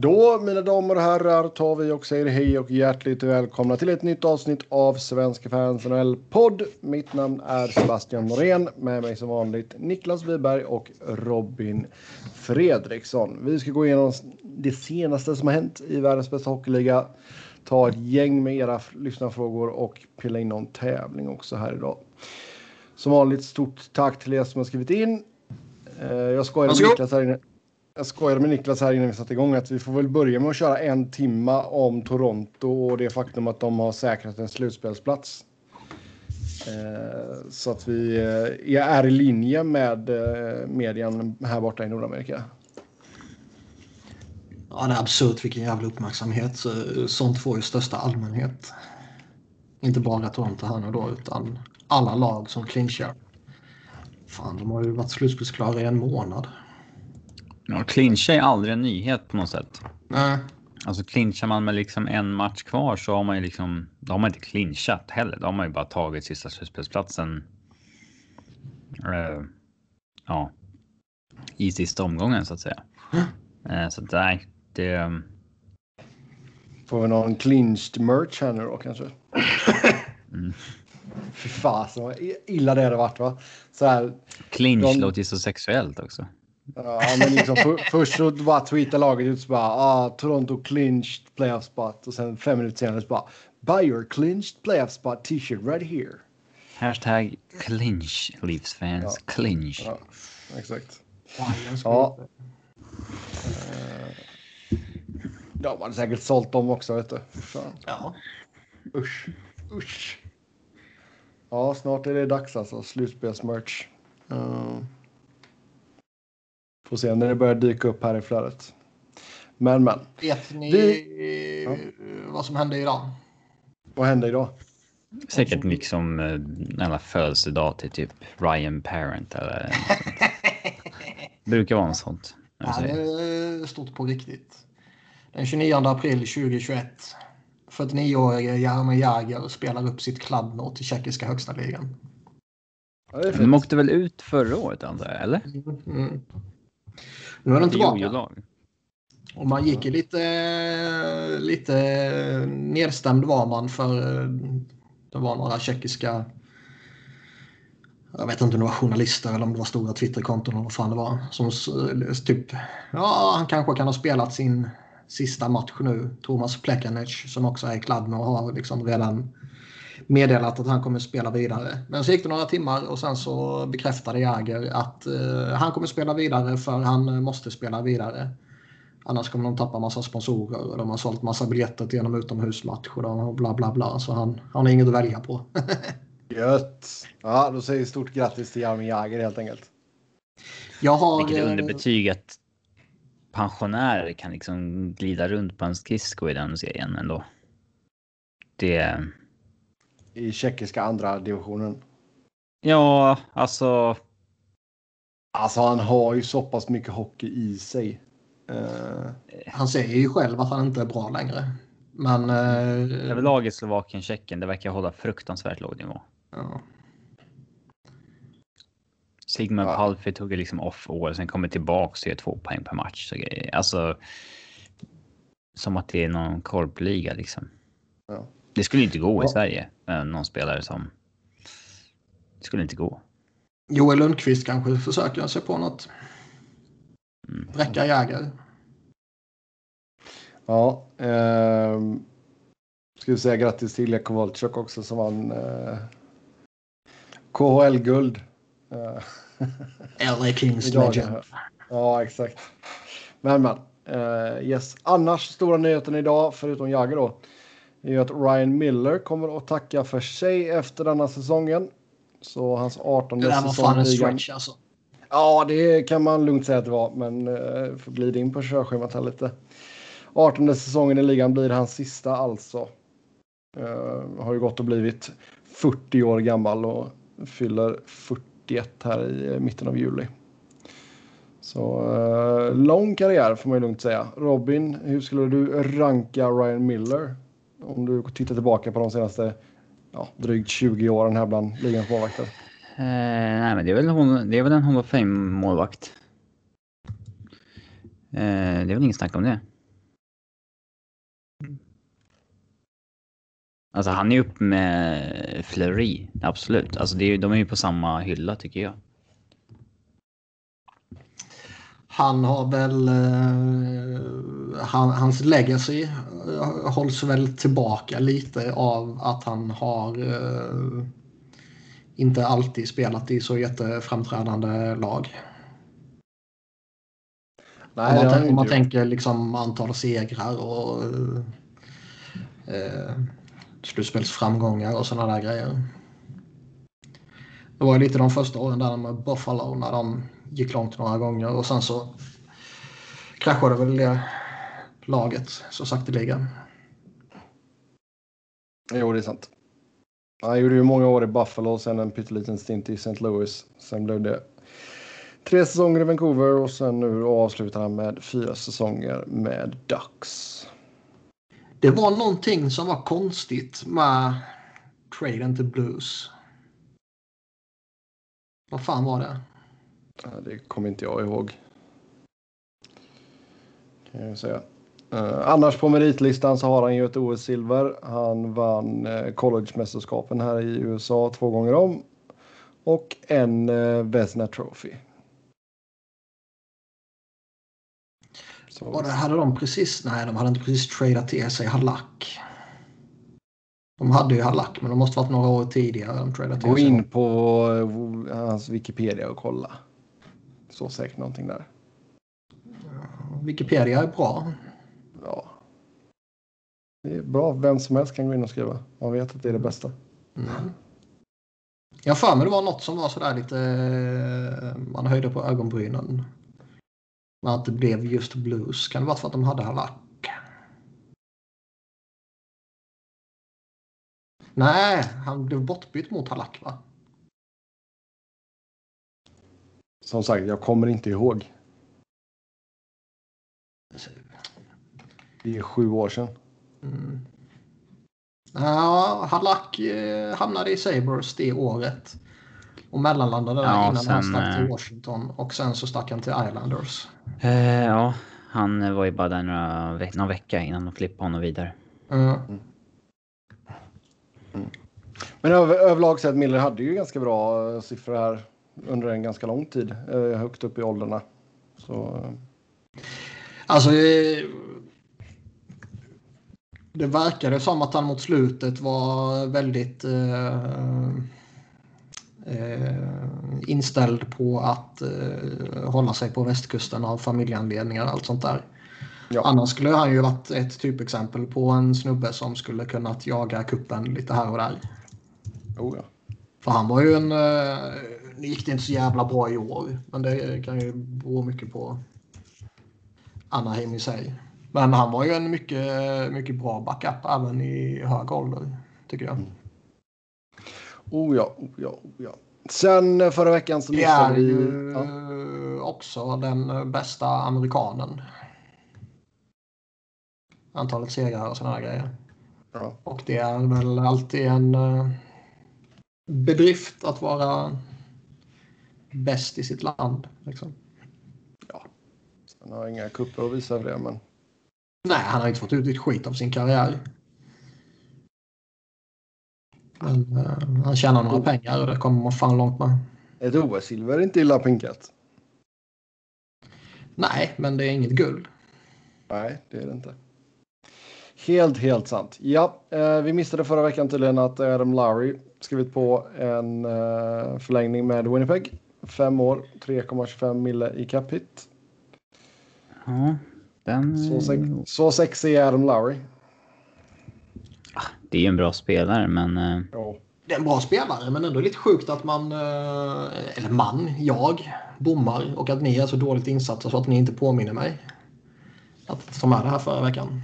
Då, mina damer och herrar, tar vi och säger hej och hjärtligt välkomna till ett nytt avsnitt av Svenska fans NHL-podd. Mitt namn är Sebastian Norén, med mig som vanligt Niklas Wiberg och Robin Fredriksson. Vi ska gå igenom det senaste som har hänt i världens bästa hockeyliga, ta ett gäng med era lyssnarfrågor och pilla in någon tävling också här idag. Som vanligt, stort tack till er som har skrivit in. Eh, jag skojar med Niklas här inne jag skojade med Niklas här innan vi satte igång att vi får väl börja med att köra en timma om Toronto och det faktum att de har säkrat en slutspelsplats. Eh, så att vi eh, är i linje med eh, medien här borta i Nordamerika. Ja, det är absurt vilken jävla uppmärksamhet. Eh, sånt får ju största allmänhet. Inte bara Toronto här nu då, utan alla lag som clinchar. Fan, de har ju varit slutspelsklara i en månad. Ja, clincha är aldrig en nyhet på något sätt. Nej. Alltså clinchar man med liksom en match kvar så har man ju liksom, då har man inte clinchat heller. Då har man ju bara tagit sista slutspelsplatsen. Uh, ja. I sista omgången så att säga. Uh, så nej, det... Får vi någon clinched merch här nu då kanske? mm. Fy fasen vad illa det hade varit va? Så här, Clinch de... låter ju så sexuellt också. Ja, men liksom för, först så bara tweetade laget ut så bara ah, Toronto clinched playoff spot och sen fem minuter senare så bara buy your clinched playoff spot t-shirt right here. Hashtag clinch Leafs fans. Ja. Clinch. Ja, exakt. Ja. De hade säkert sålt dem också vet du. Fan. Ja. Usch. Usch. Ja, snart är det dags alltså. Slutspelsmerch. Uh. Får se när det börjar dyka upp här i flödet. Men men. Vet ni Vi... ja. vad som hände idag? Vad hände idag? Säkert liksom en eh, födelsedag till typ Ryan Parent eller Brukar vara något sånt. Ja, det är stort på riktigt. Den 29 april 2021. 49-årige Jaromir Jagr spelar upp sitt Kladno i tjeckiska högsta ligan. Ja, De åkte väl ut förra året antar jag, eller? Mm, mm. Nu är den tillbaka. Och man gick lite, lite nedstämd var man för det var några tjeckiska jag vet inte om det var journalister eller om det var stora Twitterkonton eller vad fan det var. Som typ, ja han kanske kan ha spelat sin sista match nu. Thomas Plekanec som också är i Kladno har liksom redan meddelat att han kommer spela vidare. Men så gick det några timmar och sen så bekräftade Jäger att uh, han kommer spela vidare för han måste spela vidare. Annars kommer de tappa massa sponsorer och de har sålt massa biljetter till genom utomhusmatch och bla bla bla. Så han, han har inget att välja på. Gött! Ja, då säger vi stort grattis till Jaromir Jagr helt enkelt. Jag har... Vilket eh, underbetyg att pensionärer kan liksom glida runt på en skridsko i den serien ändå. Det i tjeckiska andra divisionen. Ja, alltså. Alltså han har ju så pass mycket hockey i sig. Uh... Han säger ju själv att han inte är bra längre. Men... Uh... Överlag i Slovakien, Tjeckien, det verkar hålla fruktansvärt låg nivå. Ja. Sigmar ja. Palfi tog liksom off år, sen kommer tillbaks och gör två poäng per match. Så, alltså. Som att det är någon korpliga liksom. Ja. Det skulle inte gå i Sverige. Någon spelare som... Det skulle inte gå. Joel Lundqvist kanske försöker sig på något. Mm. Bräcka Jäger. Ja. Eh, ska vi säga grattis till Ilja Kowalczyk också som vann eh, KHL-guld. Eh, LA Kings legend. Ja, exakt. Men men. Uh, yes. Annars stora nyheten idag, förutom Jagger då, är ju att Ryan Miller kommer att tacka för sig efter denna säsongen. Så hans 18 säsong. Det där var fan en stretch alltså. Ja, det kan man lugnt säga att det var, men uh, får glida in på körschemat här lite. 18 säsongen i ligan blir hans sista alltså. Uh, har ju gått och blivit 40 år gammal och fyller 41 här i mitten av juli. Så uh, lång karriär får man ju lugnt säga. Robin, hur skulle du ranka Ryan Miller? Om du tittar tillbaka på de senaste ja, drygt 20 åren här bland ligans målvakter. Eh, nej, men det är väl, hon, det är väl en Hall of Fame målvakt. Eh, det är väl inget snack om det. Alltså han är upp med Fleury, absolut. Alltså det är, de är ju på samma hylla tycker jag. Han har väl... Eh, han, hans legacy eh, hålls väl tillbaka lite av att han har eh, inte alltid spelat i så jätteframträdande lag. Nej, om man, om man tänker liksom antal segrar och eh, slutspelsframgångar och sådana där grejer. Det var lite de första åren där med Buffalo när de gick långt några gånger och sen så kraschade väl det laget så sakteliga. Jo, det är sant. Han gjorde ju många år i Buffalo och sen en pytteliten stint i St. Louis. Sen blev det tre säsonger i Vancouver och sen nu avslutar han med fyra säsonger med Ducks. Det var någonting som var konstigt med traden till Blues. Vad fan var det? Det kommer inte jag ihåg. Kan jag säga. Uh, annars på meritlistan så har han ju ett OS-silver. Han vann uh, college-mästerskapen här i USA två gånger om. Och en uh, Vesna Trophy. Så. Och det hade de precis, nej de hade inte precis tradat till sig Halak. De hade ju Halak men de måste varit några år tidigare. De Gå in på hans Wikipedia och kolla. Så säkert någonting där. Wikipedia är bra. Ja. Det är bra. Vem som helst kan gå in och skriva. Man vet att det är det bästa. Mm. Jag för mig det var något som var sådär lite... Man höjde på ögonbrynen. Men att det blev just blues. Kan det vara för att de hade Halak? Nej, han blev bortbytt mot Halak va? Som sagt, jag kommer inte ihåg. Det är sju år sedan. Mm. Ja, Halak eh, hamnade i Sabres det året. Och mellanlandade där ja, innan sen, han stack till eh, Washington. Och sen så stack han till Islanders. Eh, ja, han var ju bara där några ve någon vecka innan de flippade honom vidare. Mm. Mm. Men över, överlag sett, Miller hade ju ganska bra eh, siffror här under en ganska lång tid. Eh, högt upp i åldrarna. Så... Eh. Alltså, eh, det verkade som att han mot slutet var väldigt eh, eh, inställd på att eh, hålla sig på västkusten av familjeanledningar och allt sånt där. Ja. Annars skulle han ju varit ett typexempel på en snubbe som skulle kunnat jaga kuppen lite här och där. Oh ja. För han var ju en... Nu gick det inte så jävla bra i år, men det kan ju bero mycket på Anaheim i sig. Men han var ju en mycket, mycket bra backup även i hög ålder, tycker jag. Mm. Oh ja, oh ja, oh ja. Sen förra veckan så missade vi... Det är ju ja. också den bästa amerikanen. Antalet segrar och sådana grejer. Ja. Och det är väl alltid en eh, bedrift att vara bäst i sitt land. Liksom. Ja. Han har inga kupper att visa för det, men... Nej, han har inte fått ut ett skit av sin karriär. Men uh, han tjänar några pengar och det kommer man fan långt med. Ett OS-silver är inte illa pinkat. Nej, men det är inget guld. Nej, det är det inte. Helt, helt sant. Ja, eh, vi missade förra veckan tydligen att Adam Lowry skrivit på en eh, förlängning med Winnipeg. Fem år, 3,25 mille i cap hit. Ja, den... Så, sex, så sexig är Adam Lowry. Ah, det är ju en bra spelare, men... Eh, ja. Det är en bra spelare, men ändå lite sjukt att man, eh, eller man, jag, bommar och att ni är så dåligt insatta så att ni inte påminner mig att ta med det här förra veckan.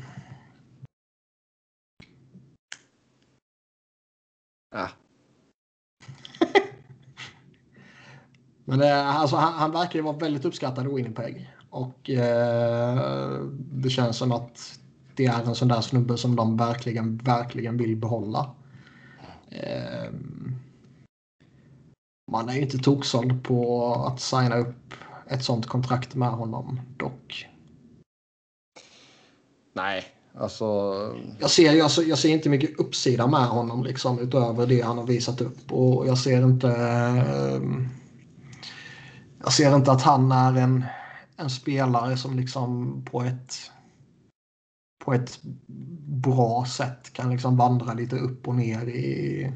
Men det, alltså, han, han verkar ju vara väldigt uppskattad i Winnipeg. Och eh, det känns som att det är en sån där snubbe som de verkligen, verkligen vill behålla. Eh, man är ju inte toksåld på att signa upp ett sånt kontrakt med honom dock. Nej, Alltså... Jag, ser, jag, jag ser inte mycket uppsida med honom liksom, utöver det han har visat upp. Och jag ser inte... Eh, jag ser inte att han är en, en spelare som liksom på ett på ett bra sätt kan liksom vandra lite upp och ner i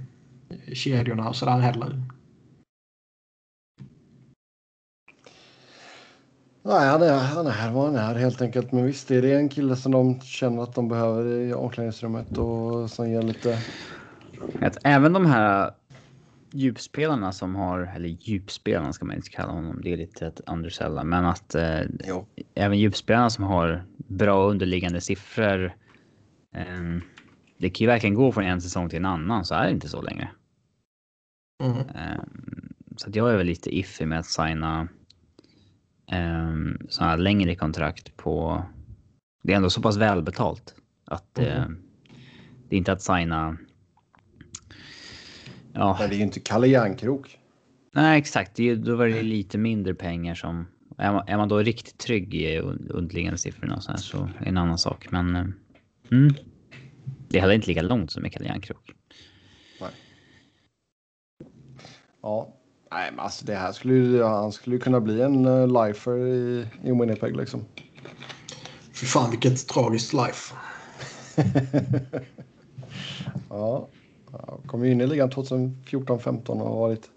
kedjorna och sådär heller. Nej, han är, han är vad han är helt enkelt. Men visst är det en kille som de känner att de behöver i omklädningsrummet och som ger lite... Även de här djupspelarna som har, eller djupspelarna ska man inte kalla honom, det är lite ett undersella, men att eh, även djupspelarna som har bra underliggande siffror. Eh, det kan ju verkligen gå från en säsong till en annan, så är det inte så längre. Mm. Eh, så att jag är väl lite iffy med att signa um, sådana här längre kontrakt på... Det är ändå så pass välbetalt att mm. uh, det är inte att signa... Ja. Men det är ju inte Kalle Järnkrok. Nej, exakt. Det, då var det lite mindre pengar som... Är man, är man då riktigt trygg i underliggande siffrorna så, här, så är det en annan sak. Men... Uh, mm. Det är heller inte lika långt som med Kalle Järnkrok. Nej. Ja, Nej, men alltså det här skulle ju, han skulle ju kunna bli en uh, lifer i, i Winnipeg liksom. Fy fan vilket tragiskt life. ja, kom in i ligan 2014-15 och har varit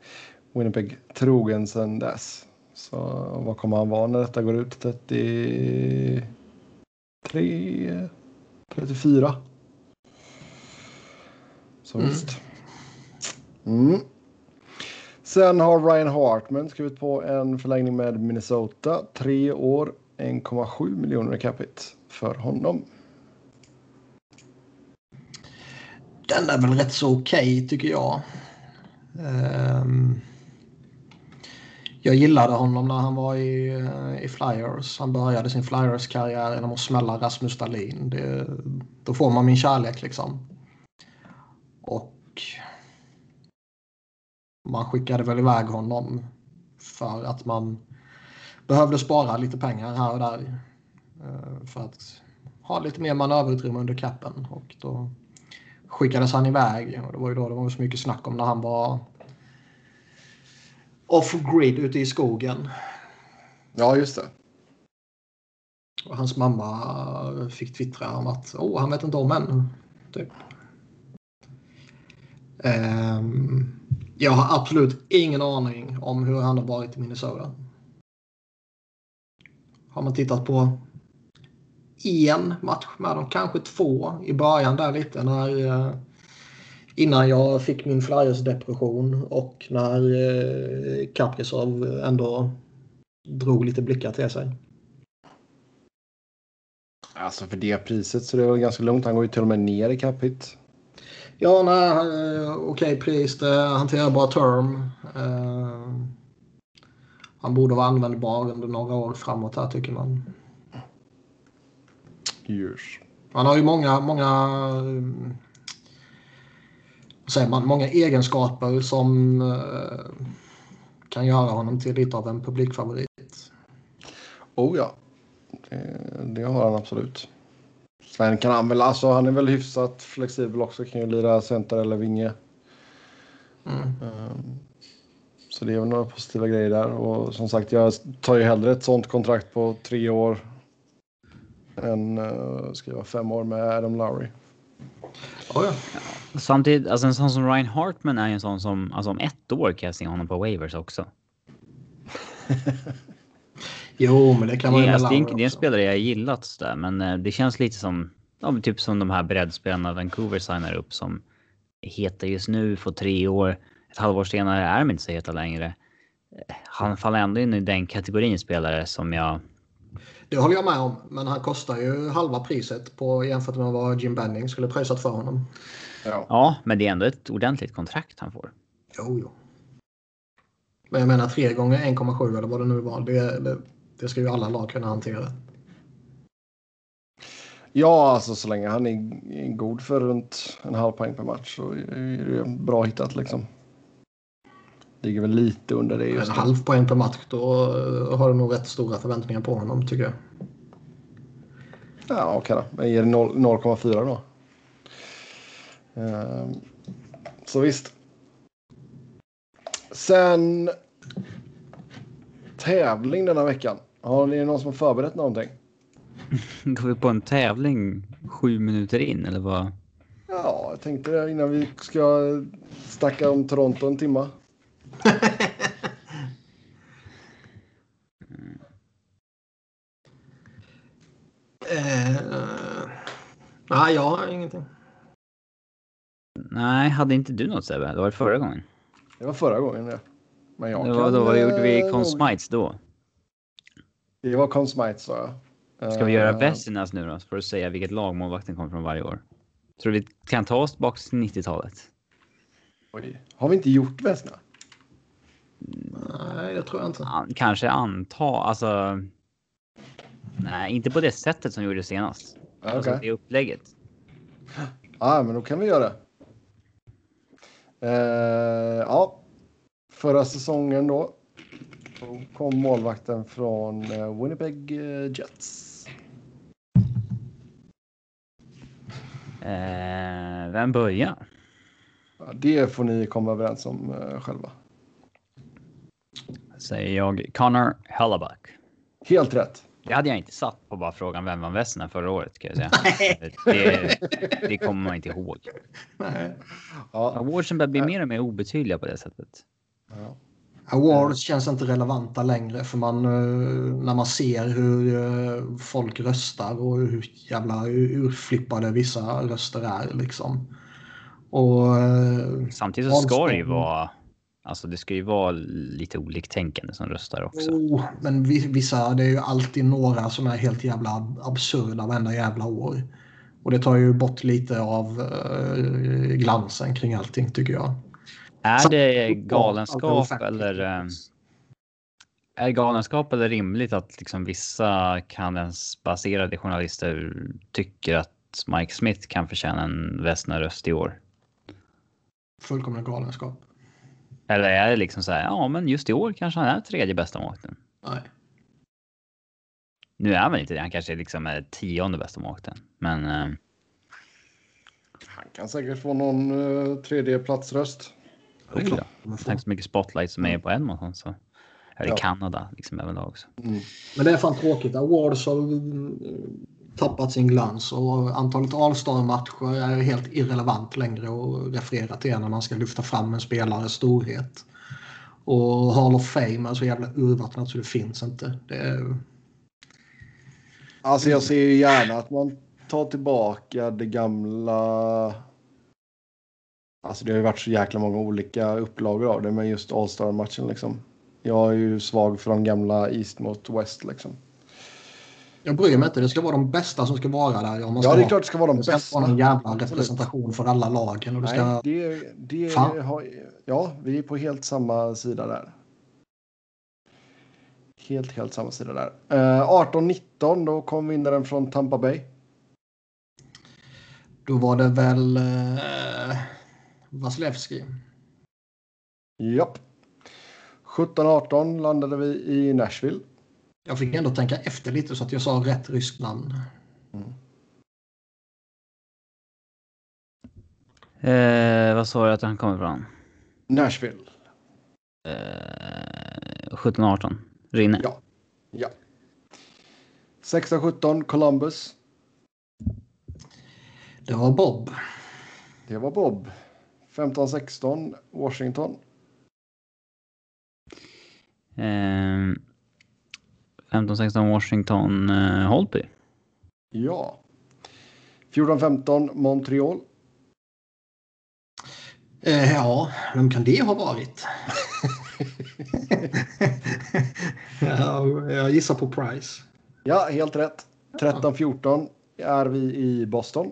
Winnipeg trogen sedan dess. Så vad kommer han vara när detta går ut? 33? 34? Så mm. visst. Mm. Sen har Ryan Hartman skrivit på en förlängning med Minnesota. Tre år, 1,7 miljoner i capita för honom. Den är väl rätt så okej okay, tycker jag. Um, jag gillade honom när han var i, eh, i Flyers. Han började sin Flyers-karriär genom att smälla Rasmus Dahlin. Det, då får man min kärlek liksom. Och man skickade väl iväg honom för att man behövde spara lite pengar här och där. Eh, för att ha lite mer manöverutrymme under kappen. Och då skickades han iväg. Och det var ju då det var så mycket snack om när han var off-grid ute i skogen. Ja, just det. Och hans mamma fick twittra om att oh, han vet inte om än. Typ. Um, jag har absolut ingen aning om hur han har varit i Minnesota. Har man tittat på en match med dem, kanske två i början där lite när eh, innan jag fick min Flyers-depression och när eh, Kaprizov ändå drog lite blickar till sig. Alltså för det priset så det var ganska lugnt. Han går ju till och med ner i capita. Ja, nej, eh, okej okay, pris. Det hanterbar term. Uh, han borde vara användbar under några år framåt här tycker man. Yes. Han har ju många, många vad säger man, många egenskaper som uh, kan göra honom till lite av en publikfavorit. Oh ja, det, det har han absolut. Sen kan han väl, alltså han är väl hyfsat flexibel också, kan ju lira center eller vinge. Mm. Um, så det är väl några positiva grejer där och som sagt jag tar ju hellre ett sånt kontrakt på tre år än uh, skriva fem år med Adam Lowry. Oh ja. Samtidigt, alltså en sån som Ryan Hartman är en sån som, alltså om ett år kan jag se honom på waivers också. Jo, men det kan man ju alltså, det, är en, det är en spelare jag gillat sådär, men eh, det känns lite som, ja, typ som de här breddspelarna Vancouver signar upp som heta just nu, får tre år. Ett halvår senare är de inte så heta längre. Eh, han faller ändå in i den kategorin spelare som jag... Det håller jag med om, men han kostar ju halva priset på jämfört med vad Jim Benning skulle pröjsat för honom. Ja. ja, men det är ändå ett ordentligt kontrakt han får. Jo, jo. Men jag menar tre gånger 1,7 eller vad det nu var. Det, det, det ska ju alla lag kunna hantera. Ja, alltså så länge han är god för runt en halv poäng per match så är det bra hittat liksom. Ligger väl lite under det just En halv poäng per match, då har du nog rätt stora förväntningar på honom tycker jag. Ja, okej okay då. Jag ger 0,4 då. Uh, så visst. Sen tävling denna veckan. Har ni någon som har förberett någonting? Går vi på en tävling sju minuter in eller vad? Ja, jag tänkte det innan vi ska snacka om Toronto en timma. Uh, nej, jag har ingenting. Nej, hade inte du något Sebbe? Det var det förra gången. Det var förra gången ja. Men jag det var kan, då, vad gjorde vi i eh, Consmites då? Det var Consmites sa jag. Ska vi göra Vessinas nu då? För att säga vilket lag målvakten kommer från varje år. Tror du vi kan ta oss tillbaka till 90-talet? Oj. Har vi inte gjort Vessina? Nej, det tror jag inte. Kanske anta, alltså. Nej, inte på det sättet som gjorde senast. Okay. Alltså det upplägget. Ja, ah, men då kan vi göra det. Eh, ja, förra säsongen då. Då kom målvakten från eh, Winnipeg eh, Jets. Eh, vem börjar? Ja, det får ni komma överens om eh, själva. Säger jag Connor Hellebuck. Helt rätt. Det hade jag inte satt på bara frågan vem vann Vesna förra året kan jag säga. det, det kommer man inte ihåg. Nej. Ja. Awardsen börjar bli mer och mer obetydliga på det sättet. Ja. Awards känns inte relevanta längre för man eh, när man ser hur eh, folk röstar och hur jävla urflippade vissa röster är liksom. Och, eh, Samtidigt så ska det ju vara Alltså det ska ju vara lite oliktänkande som röstar också. Oh, men vissa, det är ju alltid några som är helt jävla absurda varenda jävla år. Och det tar ju bort lite av uh, glansen kring allting tycker jag. Är det galenskap eller? Eh, är galenskap eller rimligt att liksom vissa baserade journalister tycker att Mike Smith kan förtjäna en Vesna-röst i år? Fullkomlig galenskap. Eller är det liksom så här, ja men just i år kanske han är tredje bästa målvakten. Nej. Nu är han väl inte det, han kanske liksom är tionde bästa målvakten. Men... Uh... Han kan säkert få någon uh, tredje platsröst. Oh, ja. Tänk så mycket spotlight som är på en månad. Så. Här ja. i Kanada liksom även då också. Mm. Men det är fan tråkigt. Awards har tappat sin glans och antalet All-star-matcher är helt irrelevant längre att referera till när man ska lyfta fram en spelares storhet. Och Hall of Fame är så jävla urvattnat så det finns inte. Det är... Alltså jag ser ju gärna att man tar tillbaka det gamla... Alltså det har ju varit så jäkla många olika upplagor av det, men just All-star-matchen liksom. Jag är ju svag för de gamla East mot West liksom. Jag bryr mig inte. Det ska vara de bästa som ska vara där. Om man ja, det är klart det ska vara de bästa. Det ska vara en jävla representation för alla lagen. Och det ska... Nej, det, det har, ja, vi är på helt samma sida där. Helt, helt samma sida där. Eh, 18-19, då kom vinnaren från Tampa Bay. Då var det väl uh, Vasilevski. Japp. 17-18 landade vi i Nashville. Jag fick ändå tänka efter lite så att jag sa rätt ryskt namn. Mm. Eh, vad sa du att han kommer ifrån? Nashville. Eh, 17-18. Rinne. Ja. ja. 16-17 Columbus. Det var Bob. Det var Bob. 15-16 Washington. Eh, 15-16 Washington eh, Holtby. Ja. 14-15 Montreal. Eh, ja, vem kan det ha varit? ja, jag gissar på Price. Ja, helt rätt. 13-14 är vi i Boston.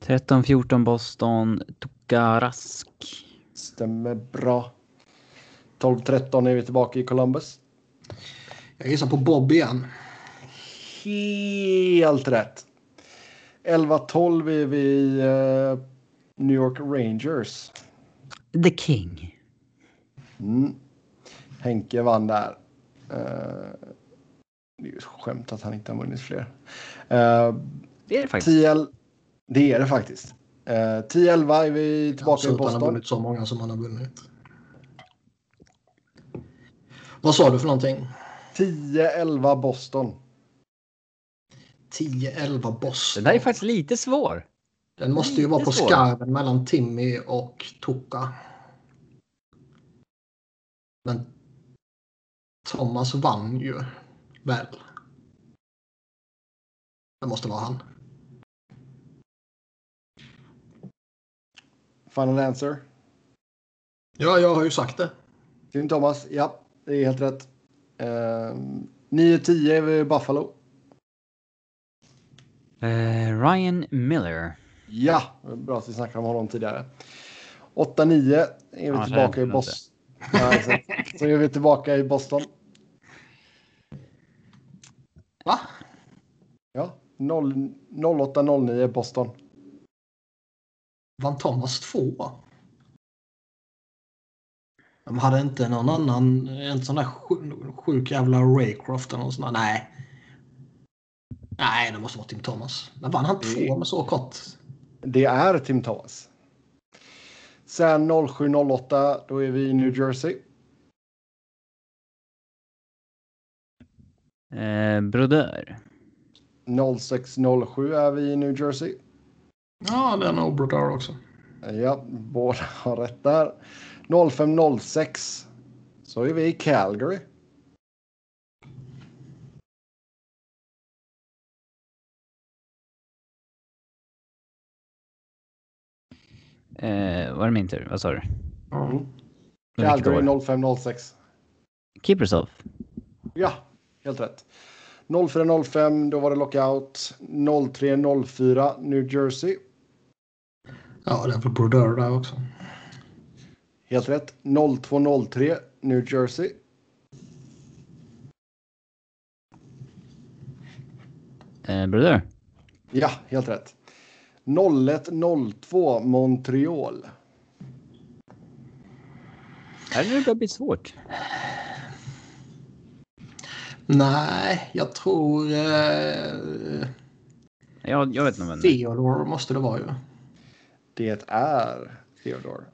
13-14 Boston. Tukarask. Stämmer bra. 12-13 är vi tillbaka i Columbus. Jag gissar på Bob igen. Helt rätt. 11-12 är vi i uh, New York Rangers. The King. Mm. Henke vann där. Uh, Det är ju skämt att han inte har vunnit fler. Uh, det är det faktiskt. 10, det är det faktiskt. Uh, 10-11 är vi tillbaka i Boston. Han har vunnit så många som han har vunnit. Vad sa du för någonting? 10-11 Boston. 10-11 Boston. Den där är faktiskt lite svår. Den måste lite ju vara på svår. skarven mellan Timmy och Toka. Men Thomas vann ju väl. Det måste vara han. Final answer? Ja, jag har ju sagt det. Tim Thomas, ja, det är helt rätt. Uh, 9-10 är vi Buffalo. Uh, Ryan Miller. Ja, bra att vi snackade om honom tidigare. 8-9 är vi ja, tillbaka i Boston. Ja, så, så är vi tillbaka i Boston. Va? Ja, 08-09 Boston. Vann Thomas två? De hade inte någon annan, en sån där sjuk, jävla Raycroft eller någon sån där. Nej. Nej, det måste vara Tim Thomas. Men vann han två med så kort? Det är Tim Thomas. Sen 07.08, då är vi i New Jersey. Eh, brodör. 06.07 är vi i New Jersey. Ja, det är nog brodör också. Ja, båda har rätt där. 05.06 så är vi i Calgary. Eh, var det min tur? Vad sa du? Mm. Calgary 0506. Keep yourself. Ja, helt rätt. 04.05, då var det lockout. 03.04 New Jersey. Ja, det är väl Brodeur där också. Helt rätt. 02.03 New Jersey. Eh, Brodeur? Ja, helt rätt. 01.02 Montreal. Här är det börjar bli svårt. Nej, jag tror... Eh... Jag, jag vet inte. Theodore måste det vara ju. Det är Theodore.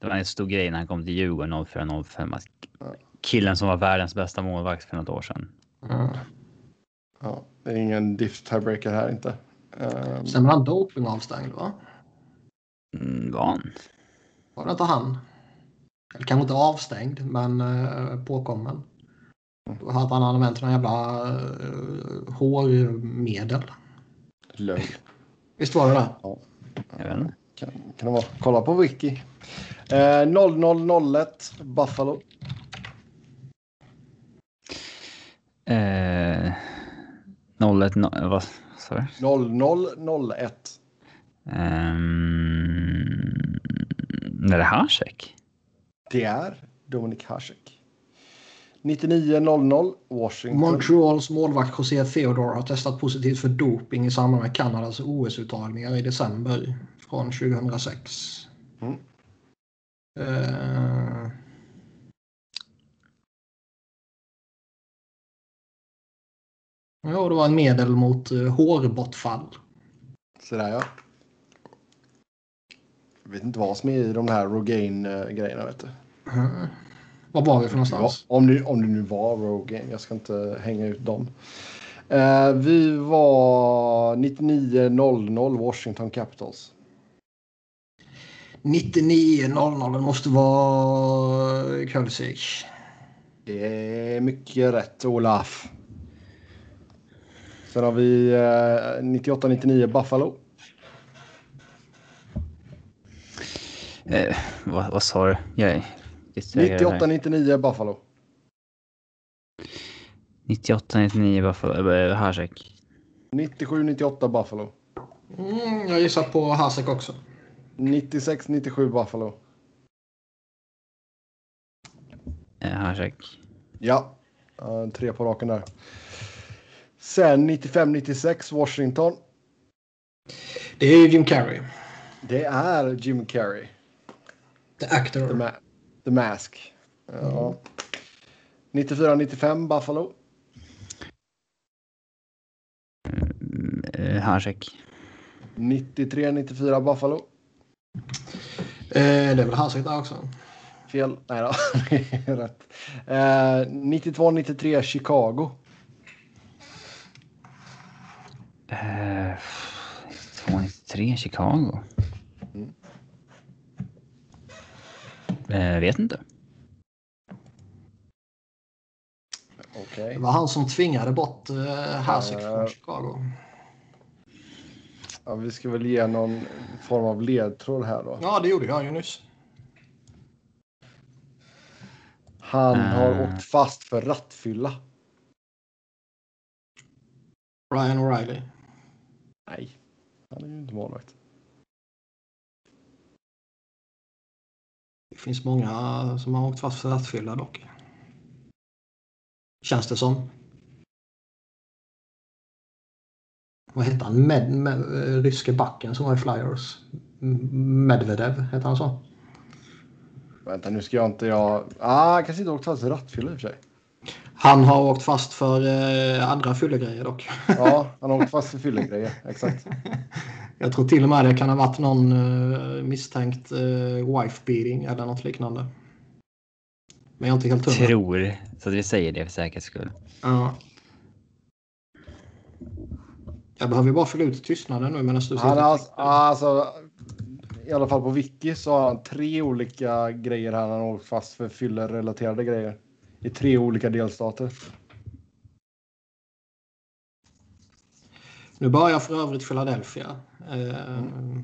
Det var en stor grej när han kom till Djurgården 04-05. Killen som var världens bästa målvakt för något år sedan. Mm. Ja, det är ingen diff tiebreaker här inte. Um... Sen var han dopingavstängd va? Mm, var han? Var det inte han? Eller kanske inte avstängd, men uh, påkommen. Då hade han använt några jävla uh, hårmedel. Lögn. Visst var det det? Ja. Jag vet inte. Kan, kan det vara. Kolla på Wiki. Eh, 0001 Buffalo. Eh, 01, no, vad sa du? 0001. Um, är det Hasek? Det är Dominik Hasek. 99.00 Washington. Montreals målvakt José Theodore har testat positivt för doping i samband med Kanadas OS-uttagningar i december från 2006. Mm. Uh... Ja, det var en medel mot uh, hårbortfall. Sådär ja. Jag vet inte vad som är i de här Rogaine-grejerna. Vet du. Mm. Var var vi för någonstans? Ja, om, det, om det nu var Rogaine. Jag ska inte hänga ut dem. Uh, vi var 99.00 Washington Capitals. 99.00 det måste vara Kulsik. Det är mycket rätt Olaf. Sen har vi uh, 98.99 Buffalo. Eh, vad, vad sa du? Jag, 98-99 Buffalo. 98-99 Buffalo. Äh, Hasek. 97-98 Buffalo. Mm, jag gissar på Hasek också. 96-97 Buffalo. Eh, Hasek. Ja, uh, tre på raken där. Sen 95-96 Washington. Det är Jim Carrey. Det är Jim Carrey. The actor. The, ma The Mask. Ja. Mm. 94-95 Buffalo. Eh, Hasek. 93-94 Buffalo. Eh, det är väl Hasek där också? Fel. Nej då, det är rätt. Eh, 92-93 Chicago. Eh, 92-93 Chicago. Uh, vet inte. Okay. Det var han som tvingade bort uh, Hasek uh, från Chicago. Ja, vi ska väl ge någon form av ledtråd här då. Ja, det gjorde jag ju nyss. Han har uh. åkt fast för rattfylla. Ryan O'Reilly. Nej, han är ju inte målvakt. Det finns många som har åkt fast för rattfylla dock. Känns det som. Vad hette han? Med, med, eh, ryske backen som var i Flyers. Medvedev, hette han så? Vänta, nu ska jag inte jag... Ah, kanske inte åkt fast för rattfylla i och för sig. Han har åkt fast för eh, andra fyllegrejer dock. Ja, han har åkt fast för fyllegrejer, exakt. Jag tror till och med det kan ha varit någon uh, misstänkt uh, wife beating eller något liknande. Men jag är inte helt hundra. Tror, så att vi säger det för säkerhets skull. Ja. Jag behöver bara fylla ut tystnaden nu medan du sitter han alltså, alltså, I alla fall på Wiki så har han tre olika grejer här. Han har åkt fast för fyllerelaterade grejer. I tre olika delstater. Nu börjar för övrigt Philadelphia. Mm.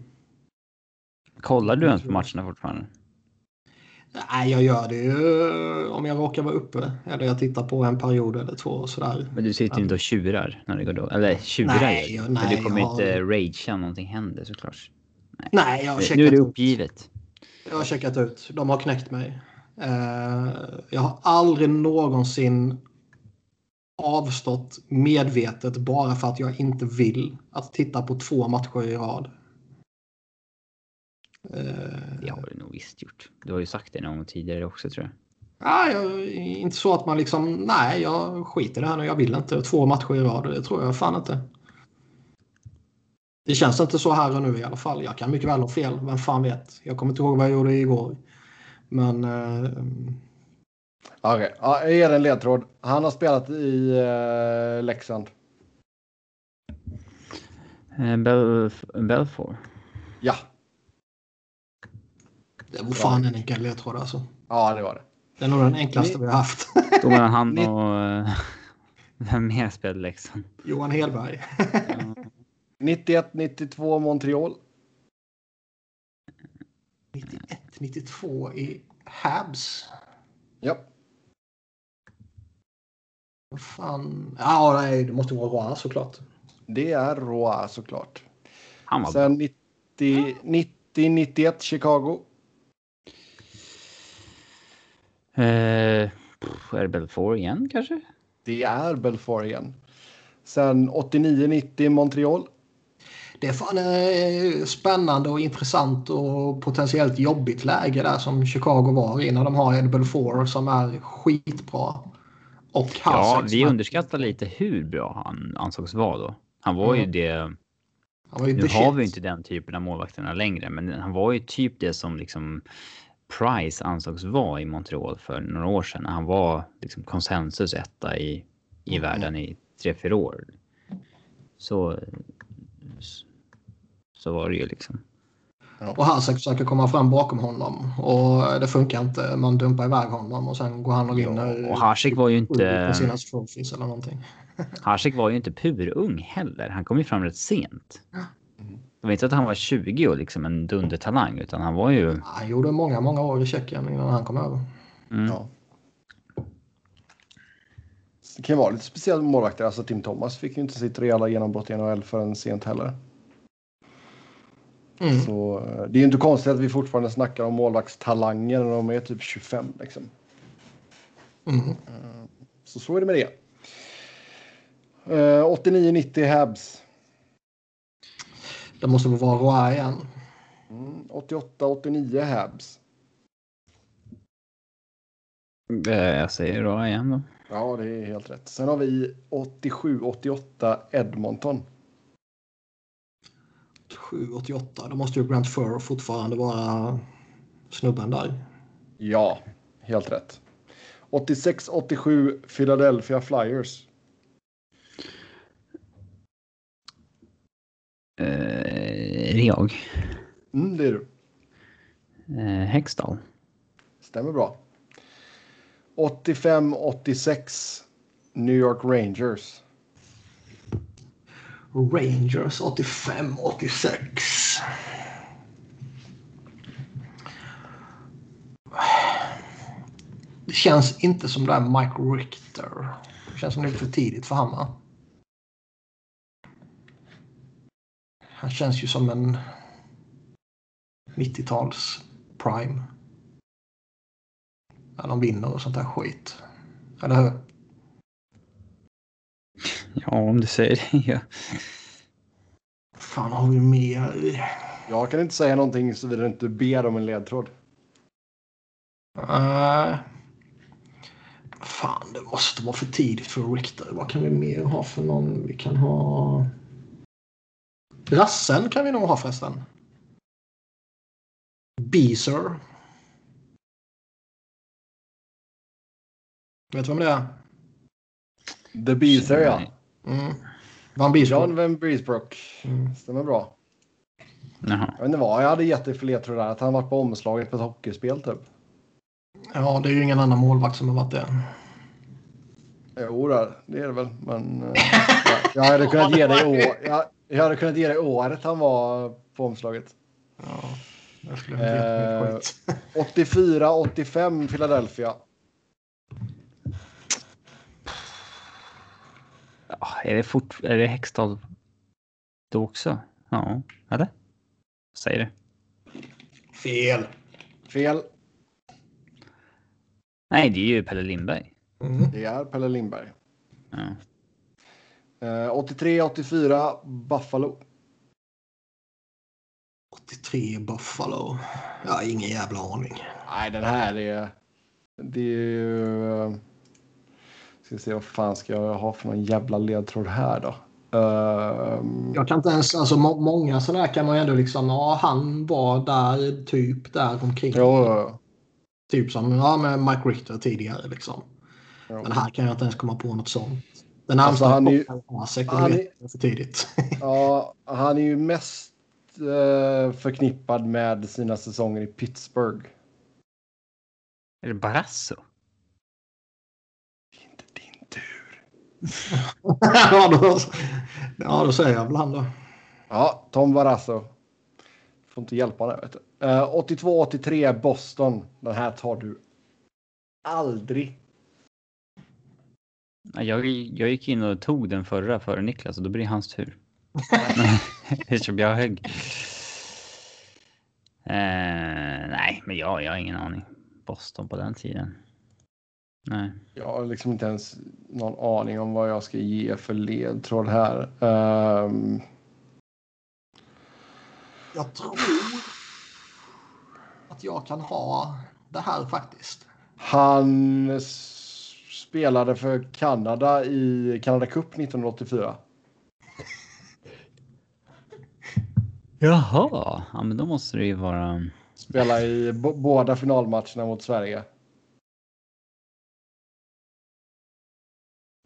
Kollar du ens på matcherna fortfarande? Nej, jag gör det ju om jag råkar vara uppe. Eller jag tittar på en period eller två och sådär. Men du sitter ju inte och tjurar när det går då? Eller tjurar nej, jag, nej, Men du kommer jag inte ragea om någonting händer såklart? Nej, nej jag har checkat Nu är det uppgivet. Ut. Jag har checkat ut. De har knäckt mig. Uh, jag har aldrig någonsin avstått medvetet bara för att jag inte vill att titta på två matcher i rad. Det har du nog visst gjort. Du har ju sagt det någon gång tidigare också tror jag. Ja, jag, inte så att man liksom, nej, jag skiter i det här nu. Jag vill inte två matcher i rad. Det tror jag fan inte. Det känns inte så här och nu i alla fall. Jag kan mycket väl ha fel. Vem fan vet? Jag kommer inte ihåg vad jag gjorde igår. Men... Eh... Okej, okay. ja, jag ger en ledtråd. Han har spelat i eh, Leksand. Eh, Belf Belfort? Ja. Det var fan en enkel ledtråd alltså. Ja, det var det. Det är nog den enklaste Ni... vi har haft. Då var han och... Eh, vem mer spelade Leksand? Johan Hedberg. 91-92 Montreal. 91-92 i Habs. Ja. Vad fan. Ja, nej, det måste vara Roa såklart. Det är Roa såklart. Han var Sen 90-91 Chicago. Eh, är det Belfort igen kanske? Det är Belfort igen. Sen 89-90 Montreal. Det är fan eh, spännande och intressant och potentiellt jobbigt läge där som Chicago var i när de har Ed Belfort som är skitbra. Och ja, vi underskattar lite hur bra han ansågs vara då. Han var mm. ju det. Var ju nu har vi inte den typen av målvakterna längre, men han var ju typ det som liksom Price ansågs vara i Montreal för några år sedan. Han var liksom konsensus etta i, i mm. världen i tre, fyra år. Så, så var det ju liksom. Och Hasek försöker komma fram bakom honom och det funkar inte. Man dumpar iväg honom och sen går han och vinner. Ja, och Hasek var ju inte... Trophies eller någonting. Hasek var ju inte purung heller. Han kom ju fram rätt sent. Det var inte att han var 20 och liksom en dundertalang utan han var ju... Han gjorde många, många år i Tjeckien innan han kom över. Mm. Ja. Det kan ju vara lite speciellt med målvakter. Alltså Tim Thomas fick ju inte sitt rejäla genombrott i NHL förrän sent heller. Mm. Så eh, det är ju inte konstigt att vi fortfarande snackar om målvaktstalanger när de är typ 25 liksom. Mm. Eh, så så är det med det. 89-90 eh, Habs. Det måste vara Roy igen. Mm, 88-89 Habs. Jag säger Roy igen då. Ja, det är helt rätt. Sen har vi 87-88 Edmonton. 87, 88. Då måste ju Grant Furr fortfarande vara snubben där. Ja, helt rätt. 86, 87 Philadelphia Flyers. Uh, är det jag? Mm, det är du. Uh, Hextall. Stämmer bra. 85, 86 New York Rangers. Rangers 85, 86. Det känns inte som det är Mike Richter. Det känns som det är för tidigt för honom. Han känns ju som en 90-tals prime. När de vinner och sånt där skit. Eller hur? Ja, om du säger det. Ja. fan har vi mer? Jag kan inte säga någonting såvida du inte ber om en ledtråd. Uh, fan, det måste vara för tidigt för Richter. Vad kan vi mer ha för någon? Vi kan ha... Rassen kan vi nog ha förresten. Beezer. Vet du vem det är? The Beezer, ja. Mm. Van Beesbrook. John Van Beesbrook. Mm. Stämmer bra. Jaha. Jag vet inte vad jag hade gett dig för ledtråd där. Att han varit på omslaget på ett hockeyspel typ. Ja, det är ju ingen annan målvakt som har varit det. Jo, det är det väl. Men uh, jag, hade kunnat ge dig år, jag, jag, hade kunnat ge dig året han var på omslaget. Ja, jag skulle uh, 84, 85 Philadelphia. Är det fort, är det Hextall då också? Ja, eller? Säg det. Fel. Fel. Nej, det är ju Pelle Lindberg. Mm. Det är Pelle Lindberg. Ja. Uh, 83, 84 Buffalo. 83 Buffalo. Jag har ingen jävla aning. Nej, den här är... Det är ju... Ska se vad fan ska jag ha för någon jävla ledtråd här då? Uh, jag kan inte ens, alltså må, många sådana här kan man ju ändå liksom, ja han var där, typ där omkring. Jo, Typ som ja, med Mike Richter tidigare liksom. Jo. Men här kan jag inte ens komma på något sånt. Den närmsta alltså, han är ju, Asek, han är, för tidigt. ja, han är ju mest uh, förknippad med sina säsonger i Pittsburgh. Är det Barrasso? ja, då, ja, då säger jag väl han då. Ja, Tom Barrasso. Får inte hjälpa det. Vet du. Uh, 82-83 Boston. Den här tar du aldrig. Jag, jag gick in och tog den förra före Niklas och då blir det hans tur. Eftersom jag högg. Uh, nej, men jag, jag har ingen aning. Boston på den tiden. Nej. Jag har liksom inte ens någon aning om vad jag ska ge för ledtråd här. Um... Jag tror att jag kan ha det här faktiskt. Han spelade för Kanada i Canada Cup 1984. Jaha, ja, men då måste det ju vara... Spela i båda finalmatcherna mot Sverige.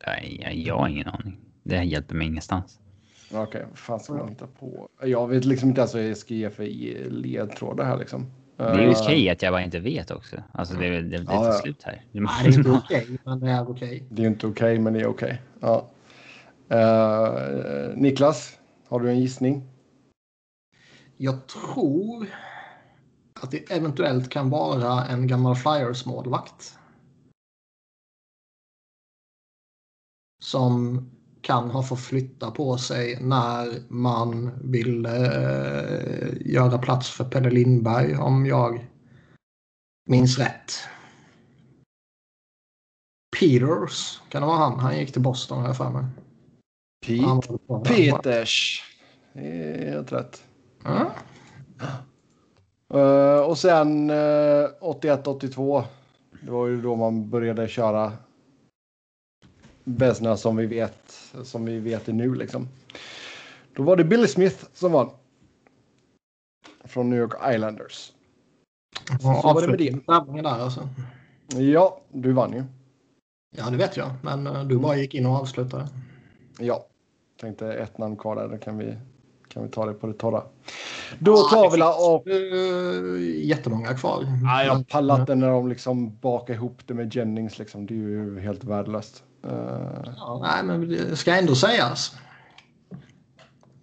Nej, jag har ingen aning. Det hjälper mig ingenstans. Okej, okay, vad fan ska man hitta på? Jag vet liksom inte ens vad jag ska ge för ledtrådar här liksom. Det är ju okej okay att jag bara inte vet också. Alltså det är väl det, det ja, ja. slut här. Det, Nej, det är inte okej, okay, men det är okej. Det är inte okej, men det är okej. Ja. Uh, Niklas, har du en gissning? Jag tror att det eventuellt kan vara en gammal Flyers-målvakt. Som kan ha fått flytta på sig när man vill eh, göra plats för Pelle Lindberg om jag minns rätt. Peters, kan det vara han? Han gick till Boston jag för mig. Pete Peters. Det är helt rätt. Mm. Uh, och sen uh, eh, 81-82. Det var ju då man började köra Besna som vi vet som vi vet nu liksom. Då var det Billy Smith som vann. från New York Islanders. Så var det med det. Där, alltså. Ja, du vann ju. Ja, det vet jag. Men eh, du bara gick in och avslutade. Ja, tänkte ett namn kvar där. Då kan vi, kan vi ta det på det torra. Då tar vi och... Uh, jättemånga kvar. Ja, jag pallar inte när de liksom bakar ihop det med Jennings. Liksom. Det är ju helt värdelöst. Uh... Ja, nej, men det ska ändå sägas.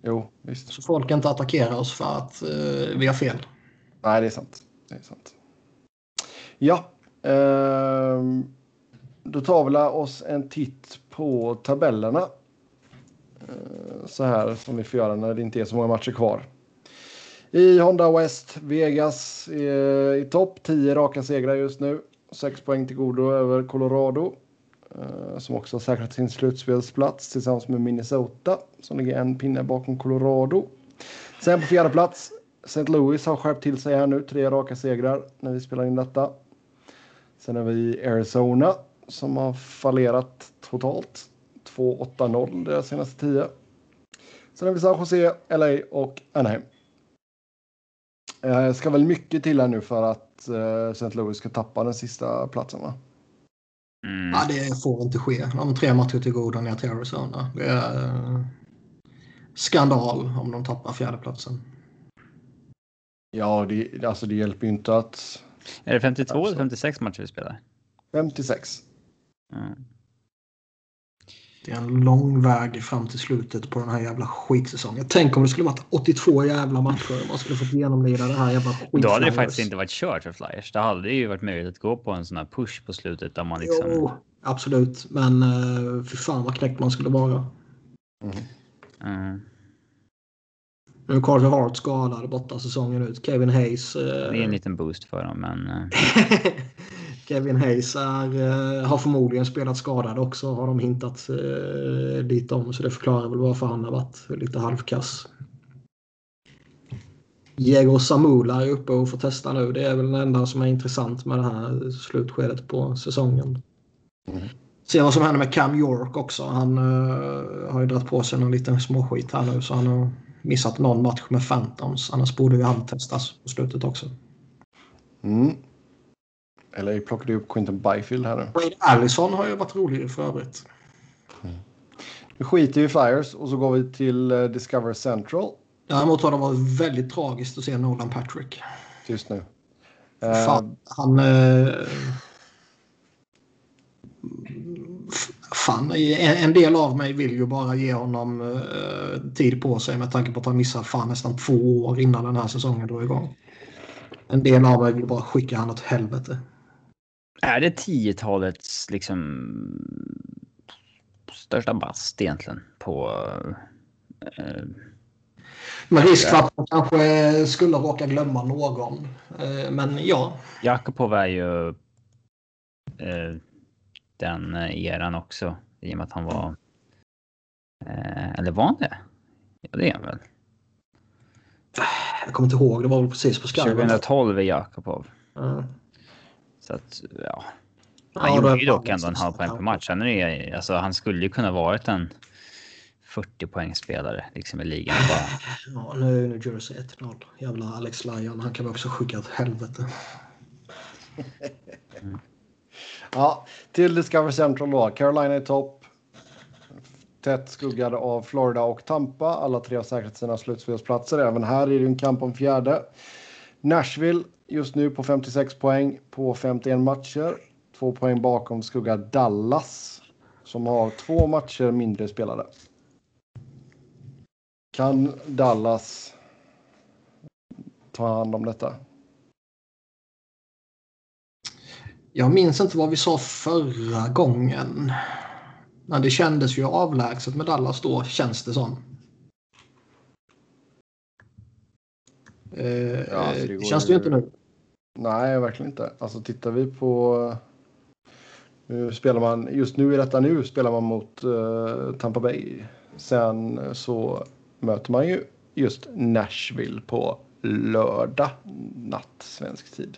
Jo, visst. Så folk inte attackerar oss för att uh, vi har fel. Nej, det är sant. Det är sant. Ja. Uh, då tar vi oss en titt på tabellerna. Uh, så här som vi får göra när det inte är så många matcher kvar. I Honda West, Vegas i, i topp. 10 raka segrar just nu. 6 poäng till godo över Colorado. Eh, som också har säkrat sin slutspelsplats tillsammans med Minnesota som ligger en pinne bakom Colorado. Sen på fjärde plats St. Louis har skärpt till sig här nu. Tre raka segrar när vi spelar in detta. Sen har vi Arizona som har fallerat totalt. 2-8-0 deras senaste tio. Sen har vi San Jose, LA och Anaheim. Det ska väl mycket till här nu för att eh, St. Louis ska tappa den sista platsen va? Mm. Ja, det får inte ske. De tre matcher till goda ner till Arizona. Det är uh, skandal om de tappar fjärdeplatsen. Ja, det, alltså det hjälper ju inte att... Är det 52 alltså. eller 56 matcher vi spelar? 56. Mm. Det är en lång väg fram till slutet på den här jävla skitsäsongen. Tänk om det skulle varit 82 jävla matcher och man skulle fått genomlida det här jävla skit. Då hade det faktiskt inte varit kört för Flyers. Det hade ju varit möjligt att gå på en sån här push på slutet där man liksom... Jo, absolut. Men uh, för fan vad knäckt man skulle vara. Mm. Mm. Nu är Carter Hart skadad borta säsongen ut. Kevin Hayes. Uh... Det är en liten boost för dem, men... Uh... Kevin Hayes är, uh, har förmodligen spelat skadad också har de hintat uh, lite om. Så det förklarar väl varför han har varit lite halvkass. Diego Samula är uppe och får testa nu. Det är väl den enda som är intressant med det här slutskedet på säsongen. Mm. Se vad som händer med Cam York också. Han uh, har ju dragit på sig någon liten småskit här nu så han har missat någon match med Phantoms. Annars borde ju han testas på slutet också. Mm. Eller plockade upp Quinton Byfield här nu. Wade Allison har ju varit rolig för övrigt. Mm. Nu skiter vi i Flyers och så går vi till uh, Discover Central. Däremot har det varit väldigt tragiskt att se Nolan Patrick. Just nu. Uh, fan, han... Uh, fan, en del av mig vill ju bara ge honom uh, tid på sig med tanke på att han missar fan nästan två år innan den här säsongen drar igång. En del av mig vill bara skicka honom åt helvete. Är det 10-talets liksom största bast egentligen på... Eh, med risk för att man kanske skulle råka glömma någon. Eh, men ja. Jakobov är ju eh, den eran också i och med att han var... Eh, eller var han det? Ja, det är han väl. Jag kommer inte ihåg, det var väl precis på skarven. 2012 är Jakobov. Mm. Så att, ja. Han ja, gjorde ju dock ändå en halv poäng per match. Sen är alltså, han skulle ju kunna varit en 40 poängspelare liksom i ligan. Bara. Ja, nu är New Jersey 1-0. Jävla Alex Lyon. Han kan vi också skicka åt helvete. Mm. Ja, till Discover Central då. Carolina i topp. Tätt skuggade av Florida och Tampa. Alla tre har säkrat sina slutspelsplatser. Även här är det en kamp om fjärde. Nashville just nu på 56 poäng på 51 matcher. Två poäng bakom skugga Dallas som har två matcher mindre spelade. Kan Dallas ta hand om detta? Jag minns inte vad vi sa förra gången. Men det kändes ju avlägset med Dallas då, känns det som. Eh, ja, alltså det, det känns det ju inte nu. Nej, verkligen inte. Alltså tittar vi på... Nu spelar man, just nu i detta nu spelar man mot uh, Tampa Bay. Sen så möter man ju just Nashville på lördag natt svensk tid.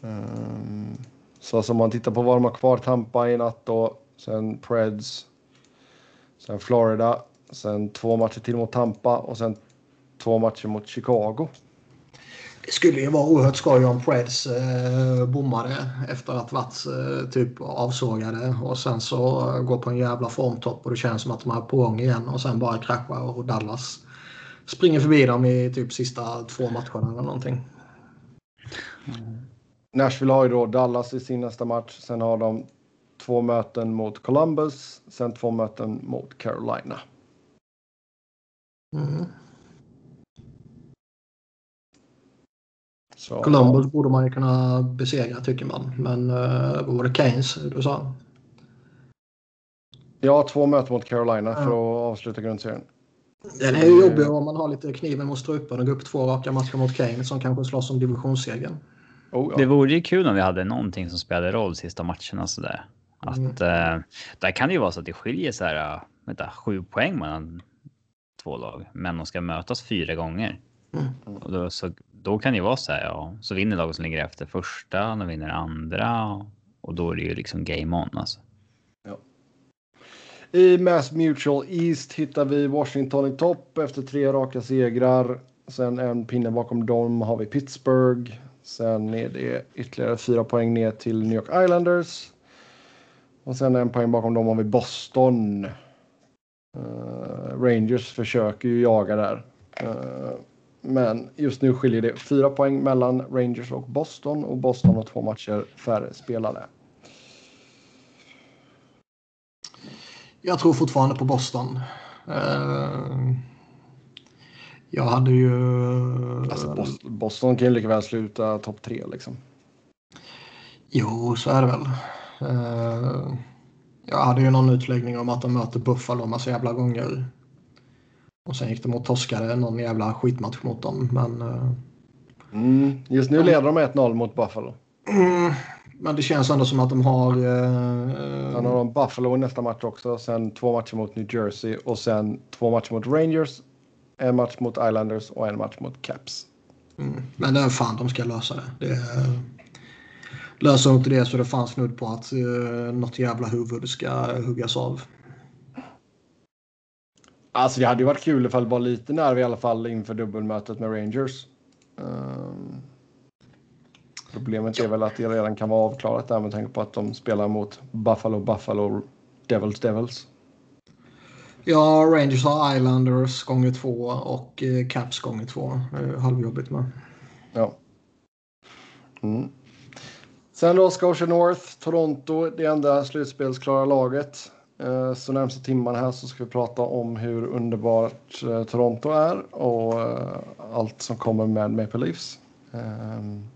Um, så som man tittar på vad de har kvar, Tampa i natt då, sen Preds, sen Florida, Sen två matcher till mot Tampa och sen två matcher mot Chicago. Det skulle ju vara oerhört skoj om Preds eh, bommade efter att varit eh, typ avsågade och sen så eh, går på en jävla formtopp och det känns som att de är på gång igen och sen bara kraschar och Dallas springer förbi dem i typ sista två matcherna eller någonting. Nashville har ju då Dallas i sin nästa match. Sen har de två möten mot Columbus, sen två möten mot Carolina. Mm. Så, Columbus borde man ju kunna besegra tycker man. Men uh, vad var det Keynes du sa? Ja, två möten mot Carolina ja. för att avsluta grundserien. Den är ju jobbig om man har lite kniven mot strupen och går upp två raka matcher mot Keynes som kanske slåss om divisionssegern. Oh, ja. Det vore ju kul om vi hade någonting som spelade roll sista matcherna sådär. Att mm. uh, där kan det ju vara så att det skiljer så här, uh, vänta, sju poäng mellan två lag, men de ska mötas fyra gånger. Mm. Och då, så, då kan det ju vara så här, ja, så vinner laget som ligger efter första, de vinner andra och då är det ju liksom game on alltså. Ja. I Mass Mutual East hittar vi Washington i topp efter tre raka segrar. Sen en pinne bakom dem har vi Pittsburgh. Sen är det ytterligare fyra poäng ner till New York Islanders. Och sen en poäng bakom dem har vi Boston. Uh, Rangers försöker ju jaga där. Uh, men just nu skiljer det fyra poäng mellan Rangers och Boston och Boston har två matcher färre spelade. Jag tror fortfarande på Boston. Uh, jag hade ju... Alltså Boston kan ju lika väl sluta topp tre liksom. Jo, så är det väl. Jag hade ju någon utläggning om att de möter Buffalo massa jävla gånger. Och sen gick de och torskade någon jävla skitmatch mot dem. Men, uh, mm, just nu leder de 1-0 mot Buffalo. Mm, men det känns ändå som att de har... Uh, sen har de Buffalo i nästa match också. Sen två matcher mot New Jersey och sen två matcher mot Rangers. En match mot Islanders och en match mot Caps. Mm, men det är fan de ska lösa det. det löser de inte det så är det fan snudd på att uh, något jävla huvud ska huggas av. Alltså det hade ju varit kul ifall det var lite nerv i alla fall inför dubbelmötet med Rangers. Um, problemet ja. är väl att det redan kan vara avklarat där med tanke på att de spelar mot Buffalo, Buffalo, Devils, Devils. Ja, Rangers har Islanders gånger två och eh, Caps gånger två. Halvjobbigt med. Ja. Mm. Sen då Scotia North, Toronto, det enda slutspelsklara laget. Eh, så närmsta timmarna här så ska vi prata om hur underbart eh, Toronto är och eh, allt som kommer med Maple Leafs. Ehm,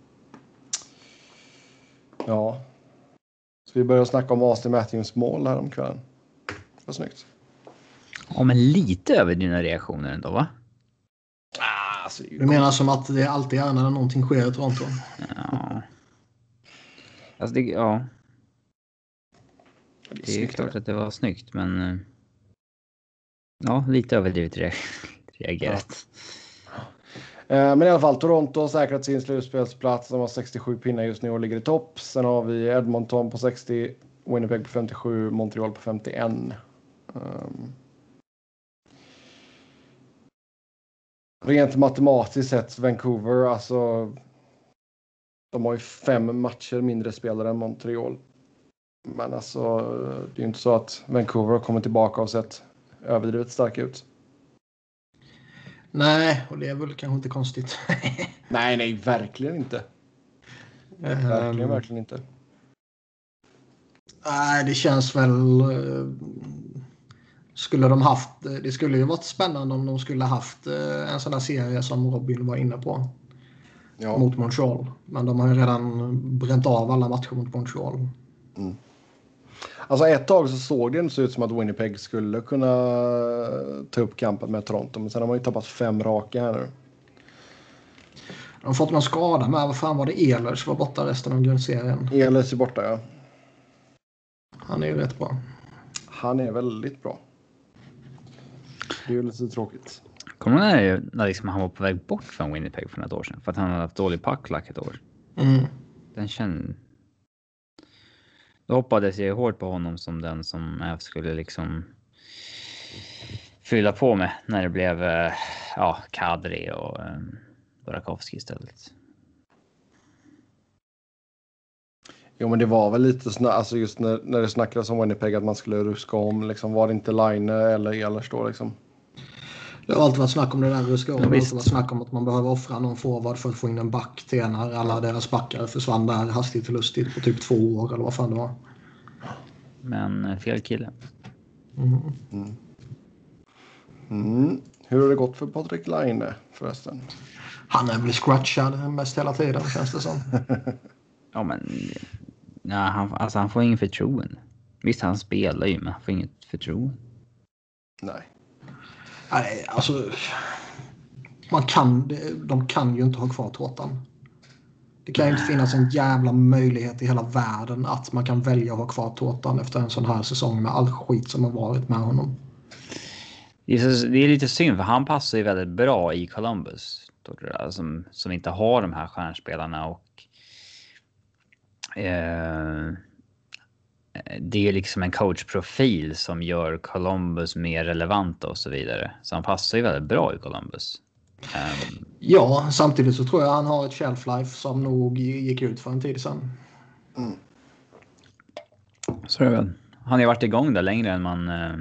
ja. Så vi börjar snacka om Austin Matthews mål här om kvällen. Vad snyggt. Ja, men lite över dina reaktioner ändå, va? Ah, alltså, du menar som att det alltid är när någonting sker i Toronto? Ja. Alltså, det, ja. Det är ju klart att det var snyggt, men... Eh, ja, lite överdrivet reagerat. Ja. Eh, men i alla fall, Toronto har säkrat sin slutspelsplats. De har 67 pinnar just nu och ligger i topp. Sen har vi Edmonton på 60, Winnipeg på 57, Montreal på 51. Um, ehm. rent matematiskt sett, Vancouver, alltså. De har ju fem matcher mindre spelare än Montreal. Men alltså, det är ju inte så att Vancouver har kommit tillbaka och sett överdrivet starka ut. Nej, och det är väl kanske inte konstigt. nej, nej, verkligen inte. Verkligen, um, verkligen inte. Nej, det känns väl... Eh, skulle de haft... Det skulle ju varit spännande om de skulle haft eh, en sån här serie som Robin var inne på. Ja. Mot Montreal. Men de har ju redan bränt av alla matcher mot Montreal. Mm. Alltså ett tag så såg det inte ut som att Winnipeg skulle kunna ta upp kampen med Toronto. Men sen har man ju tappat fem raka här nu. De har fått någon skada med. Vad fan var det? Ehlers var borta resten av grundserien. Ehlers är borta ja. Han är ju rätt bra. Han är väldigt bra. Det är ju lite tråkigt. Kommer du ihåg när liksom han var på väg bort från Winnipeg för något år sedan? För att han hade haft dålig pucklack ett år. Mm. Den känner... Då hoppades jag hårt på honom som den som skulle liksom fylla på med när det blev eh, ja, Kadri och eh, Burakovsky istället. Jo, men det var väl lite snö, alltså just när, när det snackades om Winnipeg att man skulle ruska om. Liksom, var det inte Line eller Ehlers då liksom? Det har alltid varit snack om det där ruska om. Det har alltid varit snack om att man behöver offra någon forward för att få in en back till när alla deras backar försvann där hastigt och lustigt på typ två år eller vad fan det var. Men eh, fel kille. Mm. Mm. Mm. Hur har det gått för Patrik Laine förresten? Han är väl scratchad mest hela tiden känns det som. ja men... Nej, han, alltså, han får ingen förtroende. Visst, han spelar ju, men han får inget förtroende. Nej. Nej, alltså... Man kan, de kan ju inte ha kvar tårtan. Det kan ju inte finnas en jävla möjlighet i hela världen att man kan välja att ha kvar tårtan efter en sån här säsong med all skit som har varit med honom. Det är, lite synd för han passar ju väldigt bra i Columbus. Som, som inte har de här stjärnspelarna och eh, det är liksom en coachprofil som gör Columbus mer relevanta och så vidare. Så han passar ju väldigt bra i Columbus. Um, ja, samtidigt så tror jag han har ett shelf life som nog gick ut för en tid sedan. Mm. Så är det väl. Han har ju varit igång där längre än man... Eh,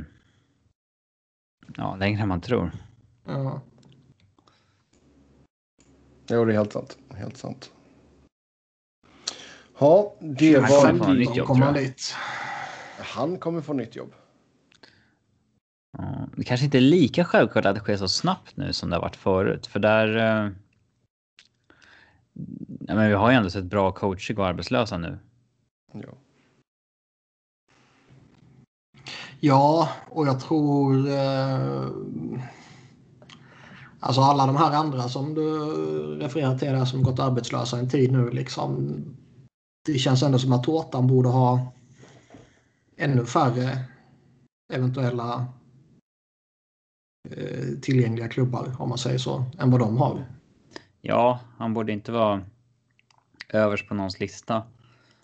ja, längre än man tror. Ja. Jo, det är helt sant. Helt sant. Ja, det var... Han kommer nytt jobb, dit. Han kommer få nytt jobb. det kanske inte är lika självklart att det sker så snabbt nu som det har varit förut. För där... Eh, ja, men vi har ju ändå sett bra coacher gå arbetslösa nu. Ja. Ja, och jag tror... Eh, alltså alla de här andra som du refererar till där som gått arbetslösa en tid nu liksom det känns ändå som att tårtan borde ha ännu färre eventuella eh, tillgängliga klubbar om man säger så, än vad de har. Ja, han borde inte vara överst på någons lista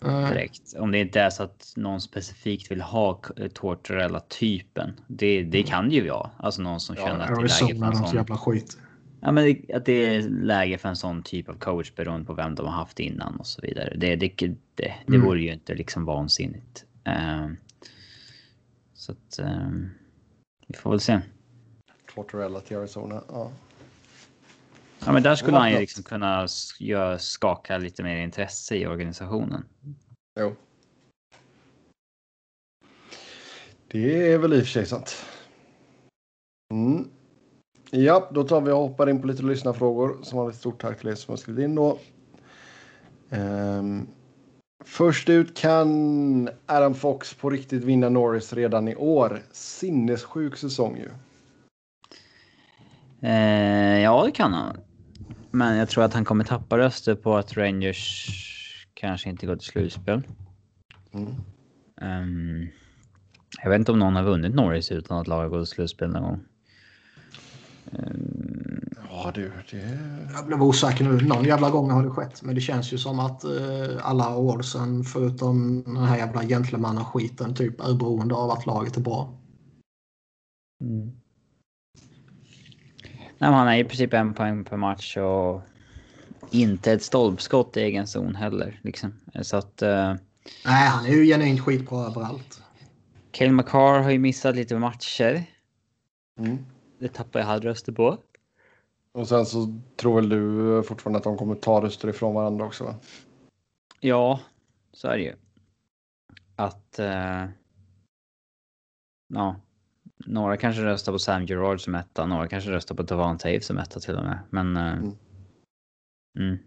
direkt. Om det inte är så att någon specifikt vill ha Tortorella-typen. Det, det mm. kan ju vara. Alltså någon som ja, känner att det är läge för en sån... jävla skit. Ja, men att det är läge för en sån typ av coach beroende på vem de har haft innan och så vidare. Det, det, det, det mm. vore ju inte liksom vansinnigt. Um, så att um, vi får väl se. Tortorella till Arizona. Ja. Ja, men där skulle han ju liksom kunna skaka lite mer intresse i organisationen. Jo. Det är väl i och för sig sant. Mm. Ja, då tar vi och hoppar in på lite lyssnarfrågor. Som har ett stort tack till er som har skrivit in då. Um, först ut kan Adam Fox på riktigt vinna Norris redan i år. Sinnessjuk säsong ju. Eh, ja, det kan han. Men jag tror att han kommer tappa röster på att Rangers kanske inte går till slutspel. Mm. Um, jag vet inte om någon har vunnit Norris utan att laget går till slutspel någon gång. Ja du, det... Jag blev osäker nu. Någon jävla gång har det skett. Men det känns ju som att uh, alla årsen förutom den här jävla gentlemannaskiten typ är beroende av att laget är bra. Mm. Nej, han är i princip en poäng per match och inte ett stolpskott i egen zon heller. Liksom. Så att... Uh... Nej, han är ju genuint skitbra överallt. Cale McCarr har ju missat lite matcher. Mm. Det tappar jag halvröster på. Och sen så tror väl du fortfarande att de kommer ta röster ifrån varandra också? Va? Ja, så är det ju. Att... Uh, ja. Några kanske röstar på Sam Gerard som etta, några kanske röstar på Tavan Tave som etta till och med. Men... Uh, mm. Mm.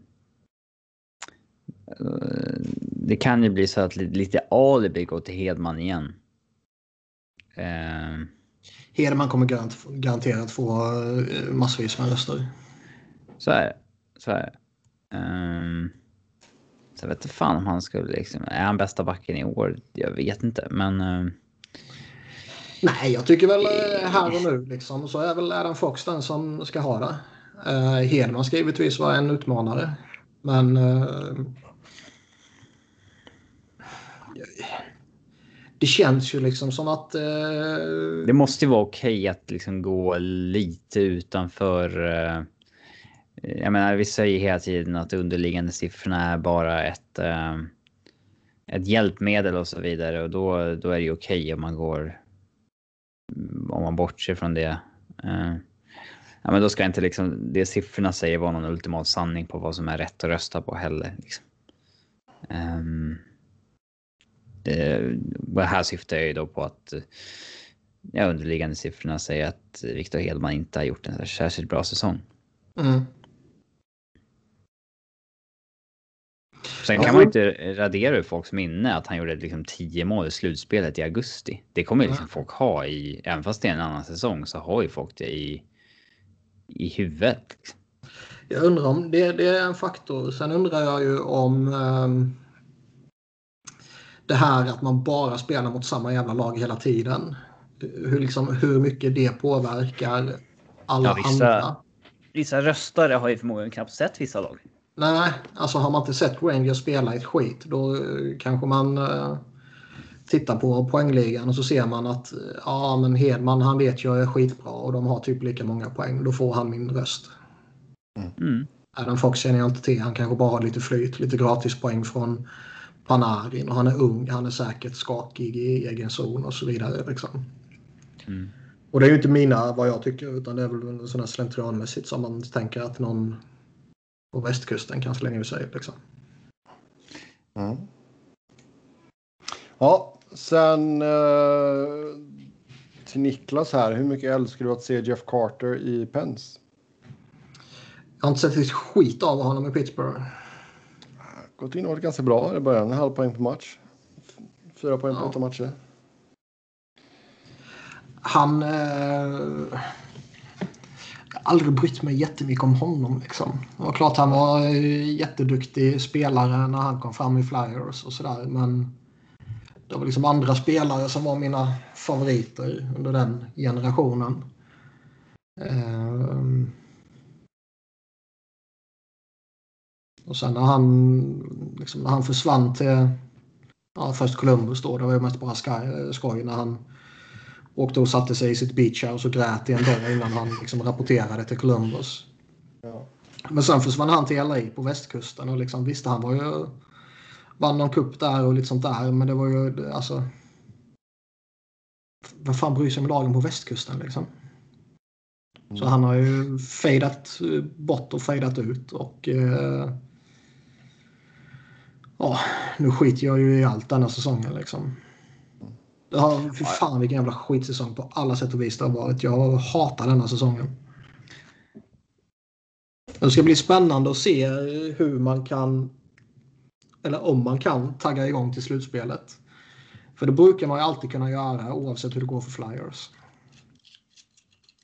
Det kan ju bli så att lite alibi går till Hedman igen. Uh, Hedman kommer garant, garanterat få eh, massvis med röster. Så är det. Så är det. Um, så vet inte fan om han skulle liksom... Är han bästa backen i år? Jag vet inte, men... Um, Nej, jag tycker väl eh, här och nu liksom, så är väl Adam Fox den som ska ha det. Uh, Hedman ska givetvis vara en utmanare. Men... Uh, det känns ju liksom som att... Eh... Det måste ju vara okej okay att liksom gå lite utanför. Eh... Jag menar, vi säger hela tiden att underliggande siffrorna är bara ett, eh, ett hjälpmedel och så vidare och då, då är det ju okej okay om man går. Om man bortser från det. Eh, ja, men då ska inte liksom det siffrorna säger vara någon ultimat sanning på vad som är rätt att rösta på heller. Liksom. Um, det här syftar jag ju då på att ja, underliggande siffrorna säger att Victor Hedman inte har gjort en särskilt bra säsong. Mm. Sen kan man ju inte radera ur folks minne att han gjorde liksom 10 mål i slutspelet i augusti. Det kommer ju liksom folk ha i, även fast det är en annan säsong så har ju folk det i, i huvudet. Jag undrar om det, det är en faktor. Sen undrar jag ju om um, det här att man bara spelar mot samma jävla lag hela tiden. Hur, liksom, hur mycket det påverkar alla ja, vissa, andra. Vissa röstare har ju förmodligen knappt sett vissa lag. Nej, alltså har man inte sett Rangers spela ett skit då eh, kanske man uh, tittar på poängligan och så ser man att ja men Hedman han vet jag är skitbra och de har typ lika många poäng. Då får han min röst. Mm. Adam Fox känner jag inte till. Han kanske bara har lite flyt, lite gratispoäng från Panarin och han är ung, han är säkert skakig i egen zon och så vidare. Liksom. Mm. Och det är ju inte mina vad jag tycker utan det är väl sådana slentrianmässigt som man tänker att någon på västkusten kan slänga ur sig. Liksom. Mm. Ja, sen eh, till Niklas här. Hur mycket älskar du att se Jeff Carter i Pens? Jag har inte sett ett skit av honom i Pittsburgh. Gått in och varit ganska bra i början. En halv poäng på match. Fyra poäng på ja. åtta matcher. Han... Eh aldrig brytt mig jättemycket om honom. Liksom. Det var klart han var eh, jätteduktig spelare när han kom fram i Flyers och sådär. Men det var liksom andra spelare som var mina favoriter under den generationen. Um, och sen när han, liksom, när han försvann till ja, först Columbus då, det var ju mest bara skoj när han Åkte och satte sig i sitt beachhouse och grät i en dag innan han liksom rapporterade till Columbus. Ja. Men sen försvann han till LA på västkusten och liksom, visste han var ju vann någon cup där och lite sånt där. Men det var ju alltså. Vem fan bryr sig om lagen på västkusten liksom? Mm. Så han har ju fejdat bort och fejdat ut och. Eh, ja, nu skiter jag ju i allt denna säsongen liksom. Det har, fy fan vilken jävla skitsäsong på alla sätt och vis det har varit. Jag hatar denna säsongen. Det ska bli spännande att se hur man kan, eller om man kan, tagga igång till slutspelet. För det brukar man ju alltid kunna göra oavsett hur det går för Flyers.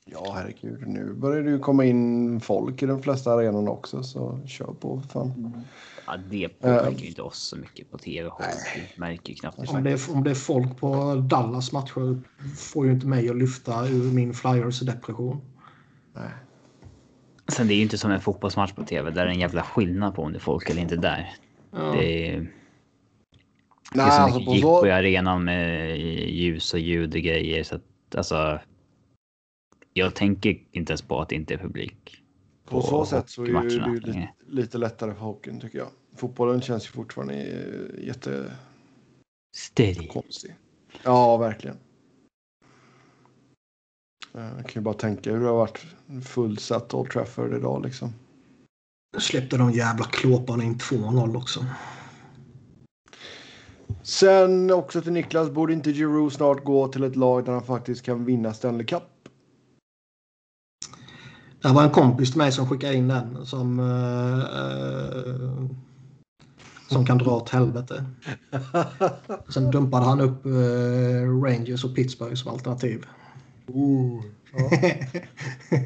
Ja, herregud. Nu börjar det ju komma in folk i de flesta arenorna också, så kör på för fan. Ja, det påverkar ju inte oss så mycket på tv. Vi märker knappt om det, är, om det är folk på Dallas matcher får ju inte mig att lyfta ur min Flyers depression. Nej. Sen det är ju inte som en fotbollsmatch på tv. Där är en jävla skillnad på om det är folk eller inte där. Ja. Det är... Det är så alltså mycket jippo så... i arenan med ljus och ljud och grejer. Så att, alltså, jag tänker inte ens på att det inte är publik. På, på så sätt så är det ju lite, lite, lättare för hockeyn tycker jag. Fotbollen känns ju fortfarande jätte... Steady. Konstig. Ja, verkligen. Jag kan ju bara tänka hur det har varit fullsatt Old Trafford idag liksom. Släppte de jävla klåparna in 2-0 också. Sen också till Niklas, borde inte Giroud snart gå till ett lag där han faktiskt kan vinna Stanley Cup? Det var en kompis till mig som skickade in den som, uh, som kan dra åt helvete. Sen dumpade han upp uh, Rangers och Pittsburgh som alternativ. Uh, ja.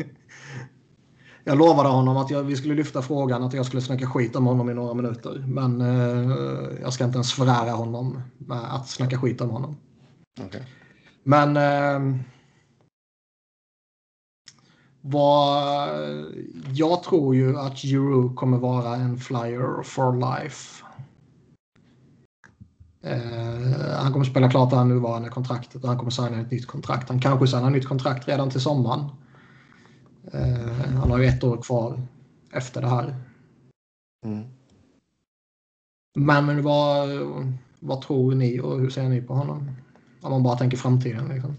jag lovade honom att jag, vi skulle lyfta frågan att jag skulle snacka skit om honom i några minuter. Men uh, jag ska inte ens förära honom med att snacka skit om honom. Okay. Men vad, jag tror ju att Giroud kommer vara en flyer for life. Uh, han kommer spela klart det här nuvarande kontraktet och han kommer signa ett nytt kontrakt. Han kanske signar ett nytt kontrakt redan till sommaren. Uh, han har ju ett år kvar efter det här. Mm. Men vad, vad tror ni och hur ser ni på honom? Om man bara tänker framtiden. Liksom.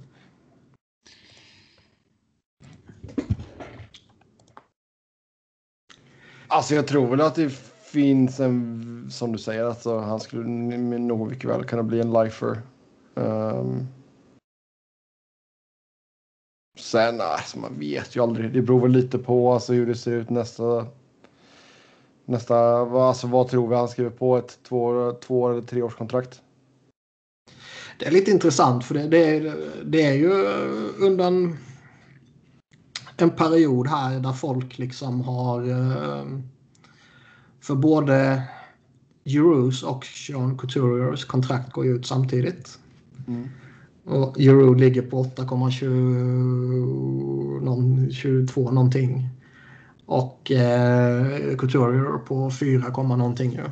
Alltså jag tror väl att det finns en, som du säger, alltså, han skulle nog mycket väl kunna bli en lifer. Um, sen, alltså, man vet ju aldrig. Det beror väl lite på alltså, hur det ser ut nästa. Nästa, alltså vad tror vi han skriver på? Ett två, två eller treårskontrakt? Det är lite intressant för det, det, det är ju undan en, period här där folk liksom har uh, för både Euros och Sean Couturiers kontrakt går ut samtidigt. Mm. Och Euro ligger på 8,22 någonting. Och eh, Couturier på 4, någonting ju.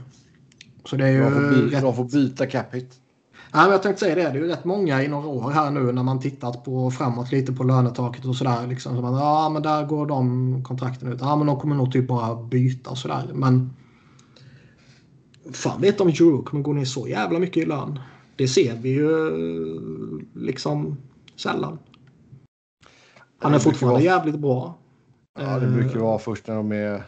Så det är ju... De får, by rätt... de får byta cap hit. Ja, men jag tänkte säga det. Det är ju rätt många i några år här nu när man tittat på framåt lite på lönetaket och sådär. Liksom, så man, ja, men där går de kontrakten ut. Ja, men de kommer nog typ bara byta och sådär. Men fan vet om Euro kommer gå ner så jävla mycket i lön. Det ser vi ju liksom sällan. Han är fortfarande vara... jävligt bra. Ja, det brukar vara först när de är...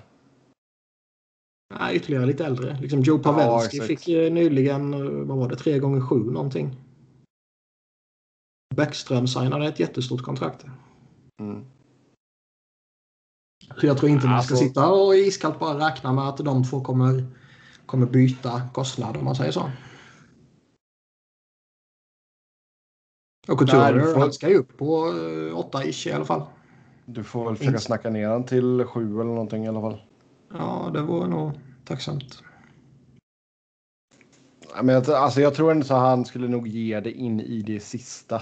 Nej, ytterligare lite äldre. Liksom Joe Pavelski ja, fick nyligen, vad var det, tre gånger sju någonting. Bäckström signade ett jättestort kontrakt. Mm. Så jag tror inte man ska alltså... sitta och iskallt bara räkna med att de två kommer kommer byta kostnad om man säger så. Och Couture, får... han ska ju upp på 8-ish eh, i alla fall. Du får väl försöka snacka ner han till 7 eller någonting i alla fall. Ja, det vore nog tacksamt. Men jag, alltså jag tror ändå att han skulle nog ge det in i det sista.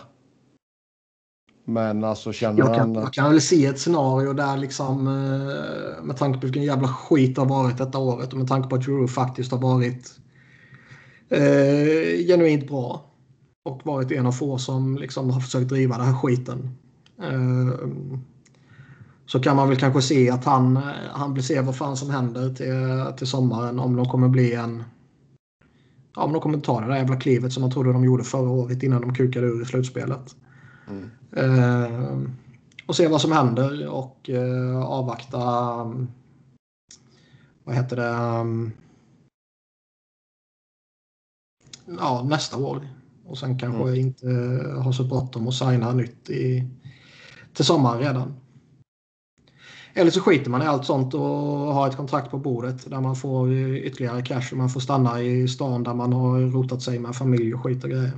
Men alltså känner jag kan, han... Jag kan väl se ett scenario där liksom eh, med tanke på vilken jävla skit det har varit detta året och med tanke på att Euro faktiskt har varit eh, genuint bra och varit en av få som liksom har försökt driva den här skiten. Eh, så kan man väl kanske se att han, han vill se vad fan som händer till, till sommaren om de kommer bli en ja, om de kommer ta det där jävla klivet som man trodde de gjorde förra året innan de kukade ur i slutspelet. Mm. Eh, och se vad som händer och eh, avvakta vad heter det ja, nästa år. Och sen kanske mm. inte ha så bråttom och signa nytt i, till sommaren redan. Eller så skiter man i allt sånt och har ett kontrakt på bordet där man får ytterligare cash och man får stanna i stan där man har rotat sig med familj och skit och grejer.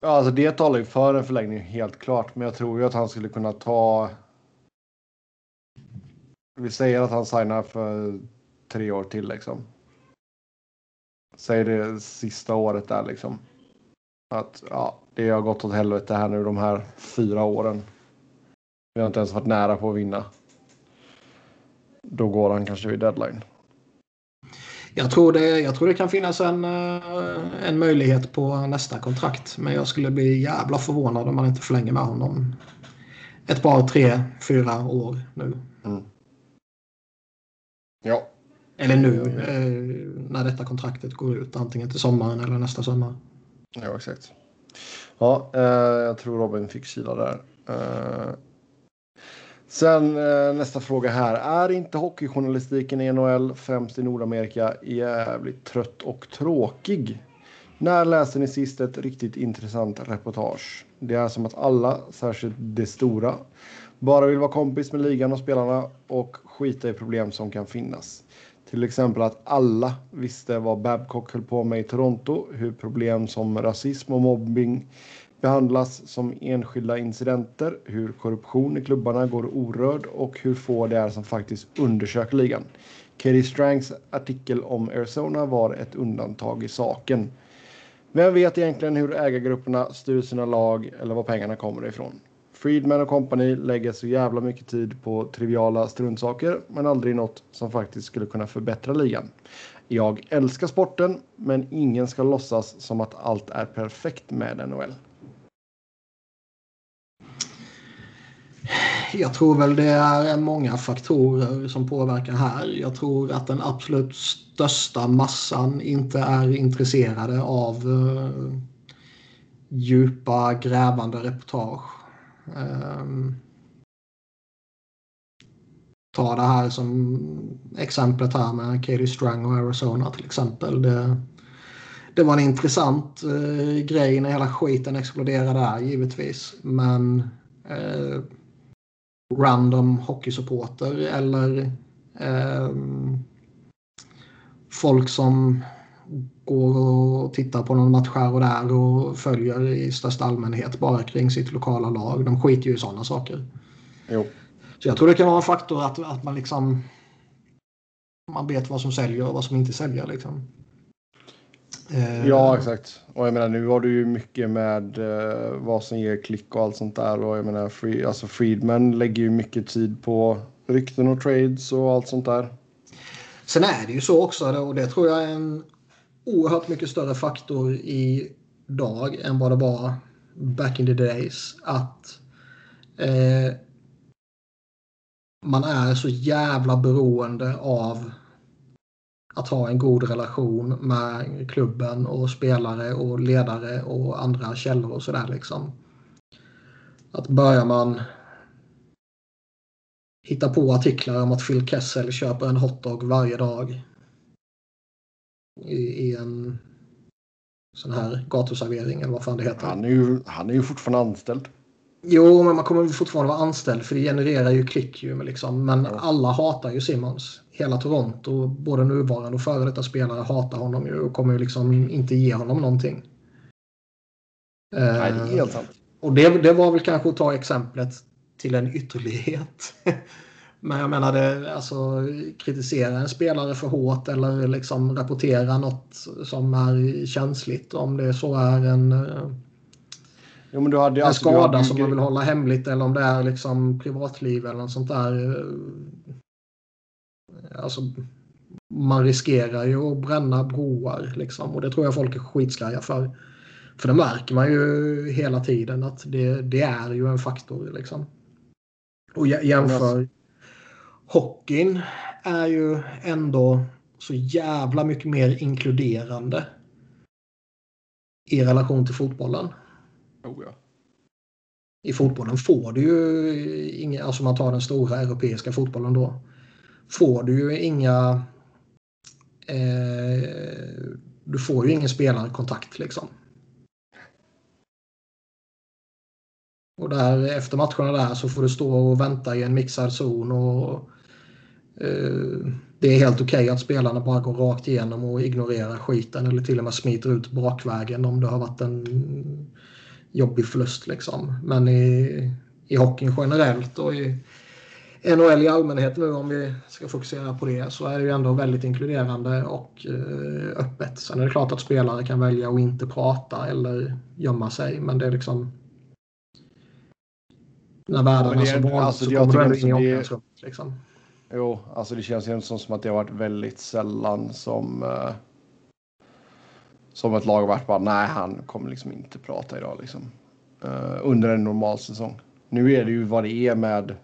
Ja, alltså det talar ju för en förlängning helt klart, men jag tror ju att han skulle kunna ta. Vi säger att han signar för tre år till liksom. Säg det sista året där liksom. Att ja, det har gått åt helvete här nu de här fyra åren. Vi har inte ens varit nära på att vinna. Då går han kanske vid deadline. Jag tror, det, jag tror det kan finnas en, eh, en möjlighet på nästa kontrakt. Men jag skulle bli jävla förvånad om man inte förlänger med honom ett par, tre, fyra år nu. Mm. Ja. Eller nu eh, när detta kontraktet går ut. Antingen till sommaren eller nästa sommar. Ja, exakt. Ja, eh, jag tror Robin fick kila där. Eh, Sen eh, nästa fråga här. Är inte hockeyjournalistiken i NHL, främst i Nordamerika, jävligt trött och tråkig? När läste ni sist ett riktigt intressant reportage? Det är som att alla, särskilt de stora, bara vill vara kompis med ligan och spelarna och skita i problem som kan finnas. Till exempel att alla visste vad Babcock höll på med i Toronto, hur problem som rasism och mobbing behandlas som enskilda incidenter, hur korruption i klubbarna går orörd och hur få det är som faktiskt undersöker ligan. Katie Strangs artikel om Arizona var ett undantag i saken. Vem vet egentligen hur ägargrupperna styr sina lag eller var pengarna kommer ifrån? Friedman och kompani lägger så jävla mycket tid på triviala struntsaker men aldrig något som faktiskt skulle kunna förbättra ligan. Jag älskar sporten men ingen ska låtsas som att allt är perfekt med NHL. Jag tror väl det är många faktorer som påverkar här. Jag tror att den absolut största massan inte är intresserade av uh, djupa grävande reportage. Um, ta det här som exemplet här med Katie Strang och Arizona till exempel. Det, det var en intressant uh, grej när hela skiten exploderade där givetvis. Men uh, random hockeysupporter eller eh, folk som går och tittar på någon match här och där och följer i största allmänhet bara kring sitt lokala lag. De skiter ju i sådana saker. Jo. Så jag tror det kan vara en faktor att, att man liksom man vet vad som säljer och vad som inte säljer. Liksom. Eh, ja, exakt. Och jag menar, nu har du ju mycket med uh, vad som ger klick och allt sånt där. Och jag menar, free, alltså Friedman lägger ju mycket tid på rykten och trades och allt sånt där. Sen är det ju så också, och det tror jag är en oerhört mycket större faktor idag än vad det var back in the days. Att eh, man är så jävla beroende av att ha en god relation med klubben och spelare och ledare och andra källor och sådär liksom. Att börjar man hitta på artiklar om att Phil Kessel köper en hotdog varje dag i, i en sån här gatuservering eller vad fan det heter. Han är ju, han är ju fortfarande anställd. Jo, men man kommer fortfarande vara anställd för det genererar ju klick ju. Liksom. Men ja. alla hatar ju Simmons. Hela Toronto, både nuvarande och före detta spelare hatar honom ju och kommer ju liksom inte ge honom någonting. Nej, det är helt sant. Eh, och det, det var väl kanske att ta exemplet till en ytterlighet. Men jag menade alltså kritisera en spelare för hårt eller liksom rapportera något som är känsligt. Om det så är en eh, Jo, men du hade, en alltså, skada hade... som man vill hålla hemligt eller om det är liksom privatliv eller något sånt där. Alltså, man riskerar ju att bränna broar liksom och det tror jag folk är skitskraja för. För det märker man ju hela tiden att det, det är ju en faktor liksom. Och jämför hockeyn är ju ändå så jävla mycket mer inkluderande i relation till fotbollen. Oh ja. I fotbollen får du ju inga, alltså man tar den stora europeiska fotbollen då. Får du ju inga eh, du får ju ingen spelarkontakt liksom. Och där efter matcherna där så får du stå och vänta i en mixad zon och eh, det är helt okej okay att spelarna bara går rakt igenom och ignorerar skiten eller till och med smiter ut bakvägen om det har varit en jobbig förlust. Liksom. Men i, i hockeyn generellt och i NHL i allmänhet nu om vi ska fokusera på det så är det ju ändå väldigt inkluderande och eh, öppet. Sen är det klart att spelare kan välja att inte prata eller gömma sig men det är liksom när världen är så vanligt alltså, så kommer du ändå in i omklädningsrummet. Liksom. Jo, alltså det känns ju som att det har varit väldigt sällan som uh som ett lag har varit bara nej, han kommer liksom inte prata idag liksom. Uh, under en normal säsong. Nu är det ju vad det är med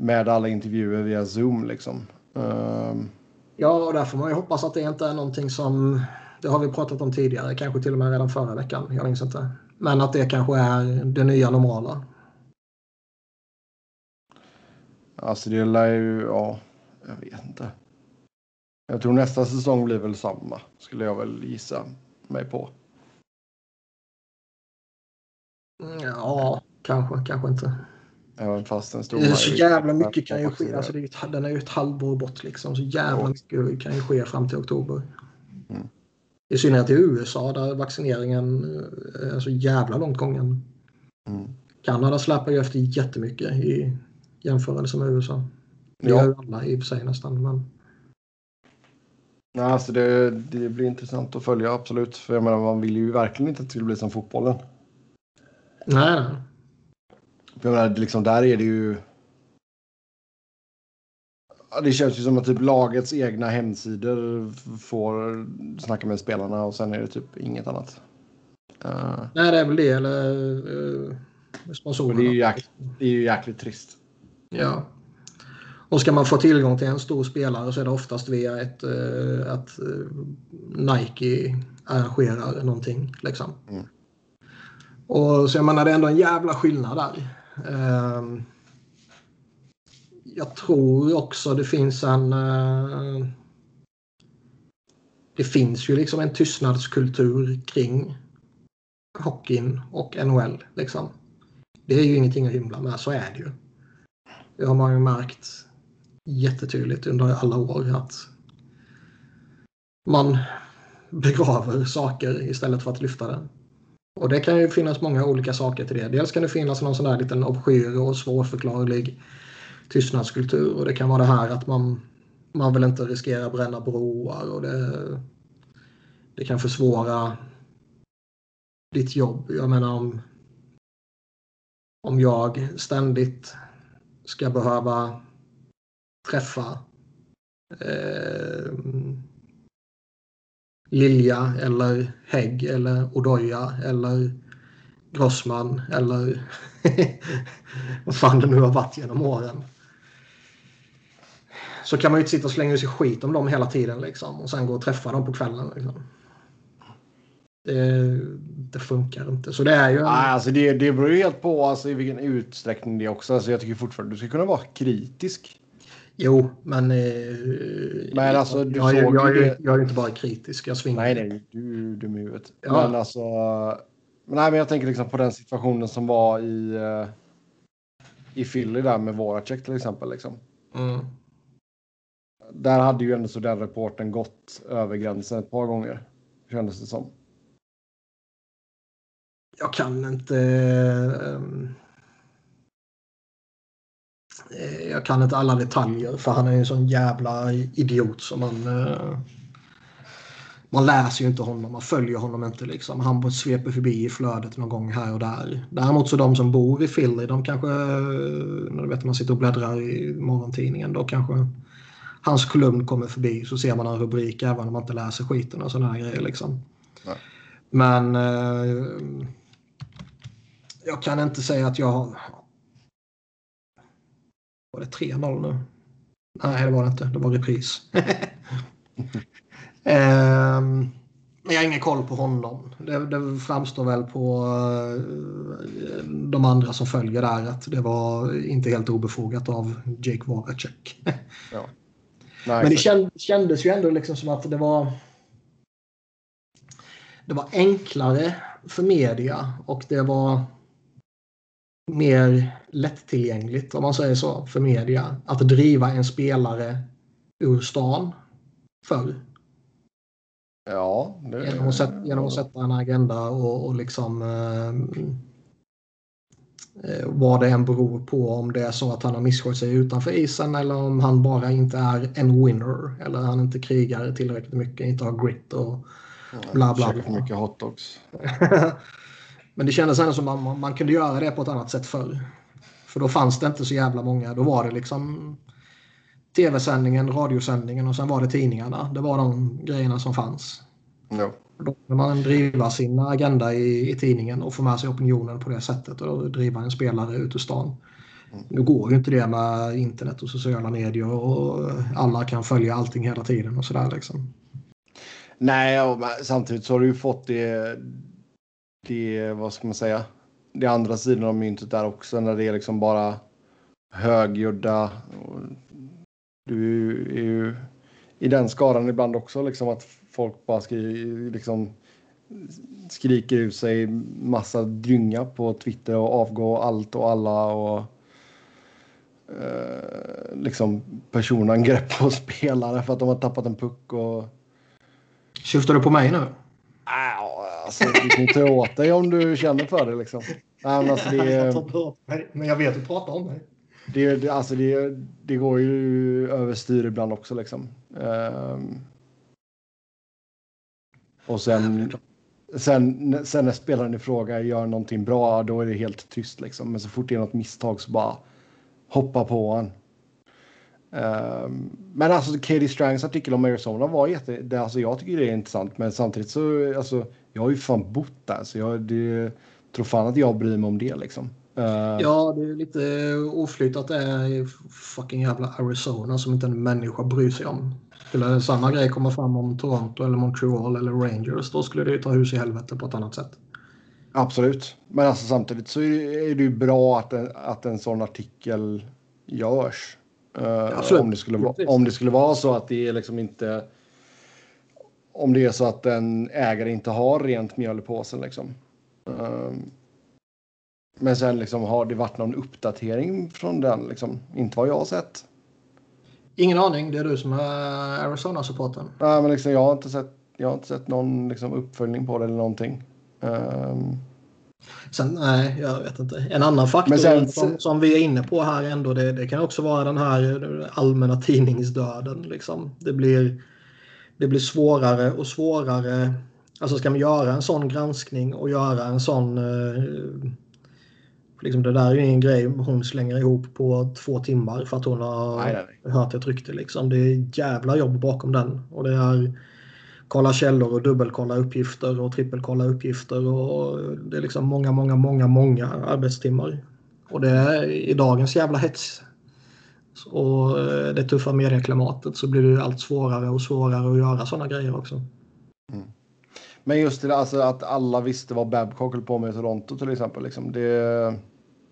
med alla intervjuer via Zoom liksom. Uh, ja, och där får man ju hoppas att det inte är någonting som det har vi pratat om tidigare, kanske till och med redan förra veckan. Jag minns inte. Men att det kanske är det nya normala. Alltså det lär ju, ja, jag vet inte. Jag tror nästa säsong blir väl samma, skulle jag väl gissa mig på. Ja, kanske, kanske inte. Även fast en stor det är så jävla mycket kan ju ske. Alltså det är, den är ju ett halvår bort liksom. Så jävla ja. mycket kan ju ske fram till oktober. Mm. I synnerhet i USA där vaccineringen är så jävla långt gången. Mm. Kanada släpar ju efter jättemycket i jämförelse med USA. Det ja. gör ju alla i och för sig nästan. Men... Nej, alltså det, det blir intressant att följa, absolut. För jag menar, man vill ju verkligen inte att det ska bli som fotbollen. Nej, För jag menar, liksom där är det ju... Det känns ju som att typ lagets egna hemsidor får snacka med spelarna och sen är det typ inget annat. Uh, Nej, det är väl det eller uh, sponsorerna. Det är, ju jäkligt, det är ju jäkligt trist. Ja. Och ska man få tillgång till en stor spelare så är det oftast via ett, uh, att Nike arrangerar någonting. Liksom. Mm. Och så jag menar det är ändå en jävla skillnad där. Ehm, jag tror också det finns en... Eh, det finns ju liksom en tystnadskultur kring hockeyn och NHL. Liksom. Det är ju ingenting att hymla med, så är det ju. Det har man ju märkt jättetydligt under alla år att man begraver saker istället för att lyfta det. Och det kan ju finnas många olika saker till det. Dels kan det finnas någon sån där liten obskyr och svårförklarlig tystnadskultur och det kan vara det här att man, man vill inte riskera bränna broar och det, det kan försvåra ditt jobb. Jag menar om, om jag ständigt ska behöva träffa eh, Lilja eller Hägg eller Odoja eller Grossman eller vad fan det nu har varit genom åren. Så kan man ju inte sitta och slänga sig skit om dem hela tiden liksom och sen gå och träffa dem på kvällen. Liksom. Det, det, funkar inte. Så det är ju... En... Nej, alltså det, det beror ju helt på alltså, i vilken utsträckning det också. Alltså, jag tycker fortfarande du ska kunna vara kritisk. Jo, men... Eh, men alltså, du jag, såg jag, jag, jag är inte bara kritisk, jag svingar. Nej, nej, du är dum i huvudet. Ja. Men alltså... Men, nej, men jag tänker liksom på den situationen som var i... Uh, I Philly där med Voracek till exempel. Liksom. Mm. Där hade ju ändå så den reporten gått över gränsen ett par gånger. Kändes det som. Jag kan inte... Um Eh, jag kan inte alla detaljer för han är en sån jävla idiot som man... Eh, man läser ju inte honom, man följer honom inte liksom. Han sveper förbi i flödet någon gång här och där. Däremot så de som bor i Philly, de kanske... När du vet man sitter och bläddrar i morgontidningen, då kanske hans kolumn kommer förbi så ser man en rubrik även om man inte läser skiten och sådana här grejer liksom. Nej. Men... Eh, jag kan inte säga att jag var det 3-0 nu? Nej, det var det inte. Det var repris. um, jag har ingen koll på honom. Det, det framstår väl på uh, de andra som följer där att det var inte helt obefogat av Jake Voracek. ja. Nej, men det känd, kändes ju ändå liksom som att det var det var enklare för media och det var mer lättillgängligt, om man säger så, för media att driva en spelare ur stan förr. Ja. Det... Genom, att sätta, genom att sätta en agenda och, och liksom eh, eh, vad det än beror på om det är så att han har misskött sig utanför isen eller om han bara inte är en winner eller han inte krigar tillräckligt mycket, inte har grit och bla bla. bla. mycket hotdogs. Men det kändes ändå som att man, man kunde göra det på ett annat sätt förr. För då fanns det inte så jävla många. Då var det liksom tv-sändningen, radiosändningen och sen var det tidningarna. Det var de grejerna som fanns. Ja. Då kunde man driva sin agenda i, i tidningen och få med sig opinionen på det sättet och driva en spelare ut ur stan. Mm. Nu går ju inte det med internet och sociala medier och alla kan följa allting hela tiden och sådär liksom. Nej, och samtidigt så har du ju fått det det, vad ska man säga, det andra sidan av myntet där också när det är liksom bara högljudda. Du är ju i den skaran ibland också liksom att folk bara skri, liksom, skriker ut sig massa dynga på Twitter och avgå allt och alla och eh, liksom personangrepp på spelare för att de har tappat en puck och... Syftar du på mig nu? Alltså, du kan inte åt dig om du känner för det liksom. Nej, men, alltså, det, men jag vet att du pratar om mig. Det, det, alltså, det, det går ju överstyr ibland också liksom. Um, och sen sen, sen när spelaren i fråga gör någonting bra, då är det helt tyst liksom. Men så fort det är något misstag så bara hoppa på han. Um, men alltså Katie Strangs artikel om Arizona var jätte... Det, alltså jag tycker det är intressant, men samtidigt så alltså jag har ju fan bott där så jag det, tror fan att jag bryr mig om det liksom. Uh, ja, det är lite oflyt att det är fucking jävla Arizona som inte en människa bryr sig om. Skulle samma grej komma fram om Toronto eller Montreal eller Rangers då skulle det ju ta hus i helvete på ett annat sätt. Absolut, men alltså samtidigt så är det ju bra att en, att en sån artikel görs. Uh, om, det skulle vara, om det skulle vara så att det är liksom inte... Om det är så att en ägare inte har rent mjöl i påsen liksom. Uh, men sen liksom har det varit någon uppdatering från den liksom. Inte vad jag har sett. Ingen aning. Det är du som är Arizona-supporten. Nej, men liksom, jag har inte sett. Jag har inte sett någon liksom, uppföljning på det eller någonting. Um... Sen, nej, jag vet inte. En annan faktor sen, som, som, vi är inne på här ändå, det, det, kan också vara den här allmänna tidningsdöden. Liksom. Det, blir, det blir svårare och svårare. Alltså ska man göra en sån granskning och göra en sån eh, Liksom det där är ju ingen grej hon slänger ihop på två timmar för att hon har nej, nej. hört ett rykte. Liksom. Det är jävla jobb bakom den. Och det är kolla källor och dubbelkolla uppgifter och trippelkolla uppgifter. Och det är liksom många, många, många, många arbetstimmar. Och det är i dagens jävla hets och eh, det tuffa medieklimatet så blir det allt svårare och svårare att göra sådana grejer också. Mm. Men just det alltså att alla visste vad Babcock höll på med i Toronto till exempel. Liksom, det...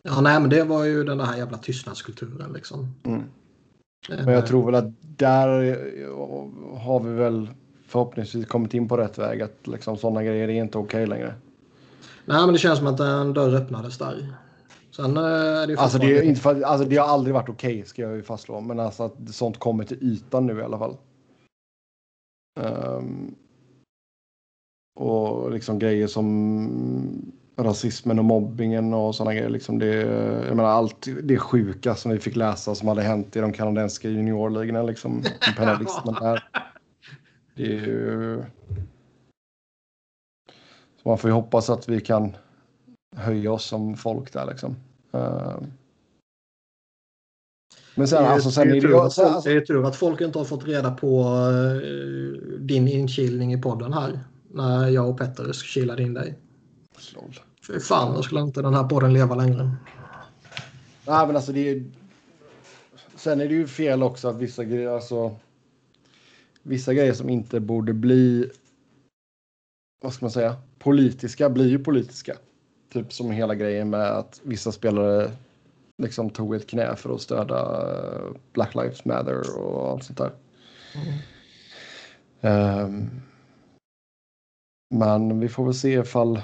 Ja, nej, men det var ju den här jävla tystnadskulturen liksom. Mm. Men jag tror väl att där har vi väl förhoppningsvis kommit in på rätt väg. Att liksom sådana grejer är inte okej okay längre. Nej, men det känns som att en dörr öppnades där. Sen är det alltså, det, är inte för, alltså det har aldrig varit okej okay, ska jag ju fastslå. Men alltså att sånt kommer till ytan nu i alla fall. Um, och liksom grejer som rasismen och mobbingen och sådana grejer. Liksom det, jag menar, allt det sjuka som vi fick läsa som hade hänt i de kanadensiska juniorligorna. Liksom, penalismen där. Det är ju... Så man får ju hoppas att vi kan höja oss som folk där liksom. Uh... Men sen, det är, alltså, sen det är, tur, att, alltså, det är tur att folk inte har fått reda på uh, din inkilning i podden här när jag och Petter kilade in dig. Lol. Fy fan, då skulle inte den här podden leva längre. Nej, men alltså det är... Sen är det ju fel också att vissa grejer, alltså... Vissa grejer som inte borde bli... Vad ska man säga? Politiska blir ju politiska. Typ som hela grejen med att vissa spelare liksom tog ett knä för att stödja eh, Black Lives Matter och allt sånt där. Mm. Um, men vi får väl se ifall,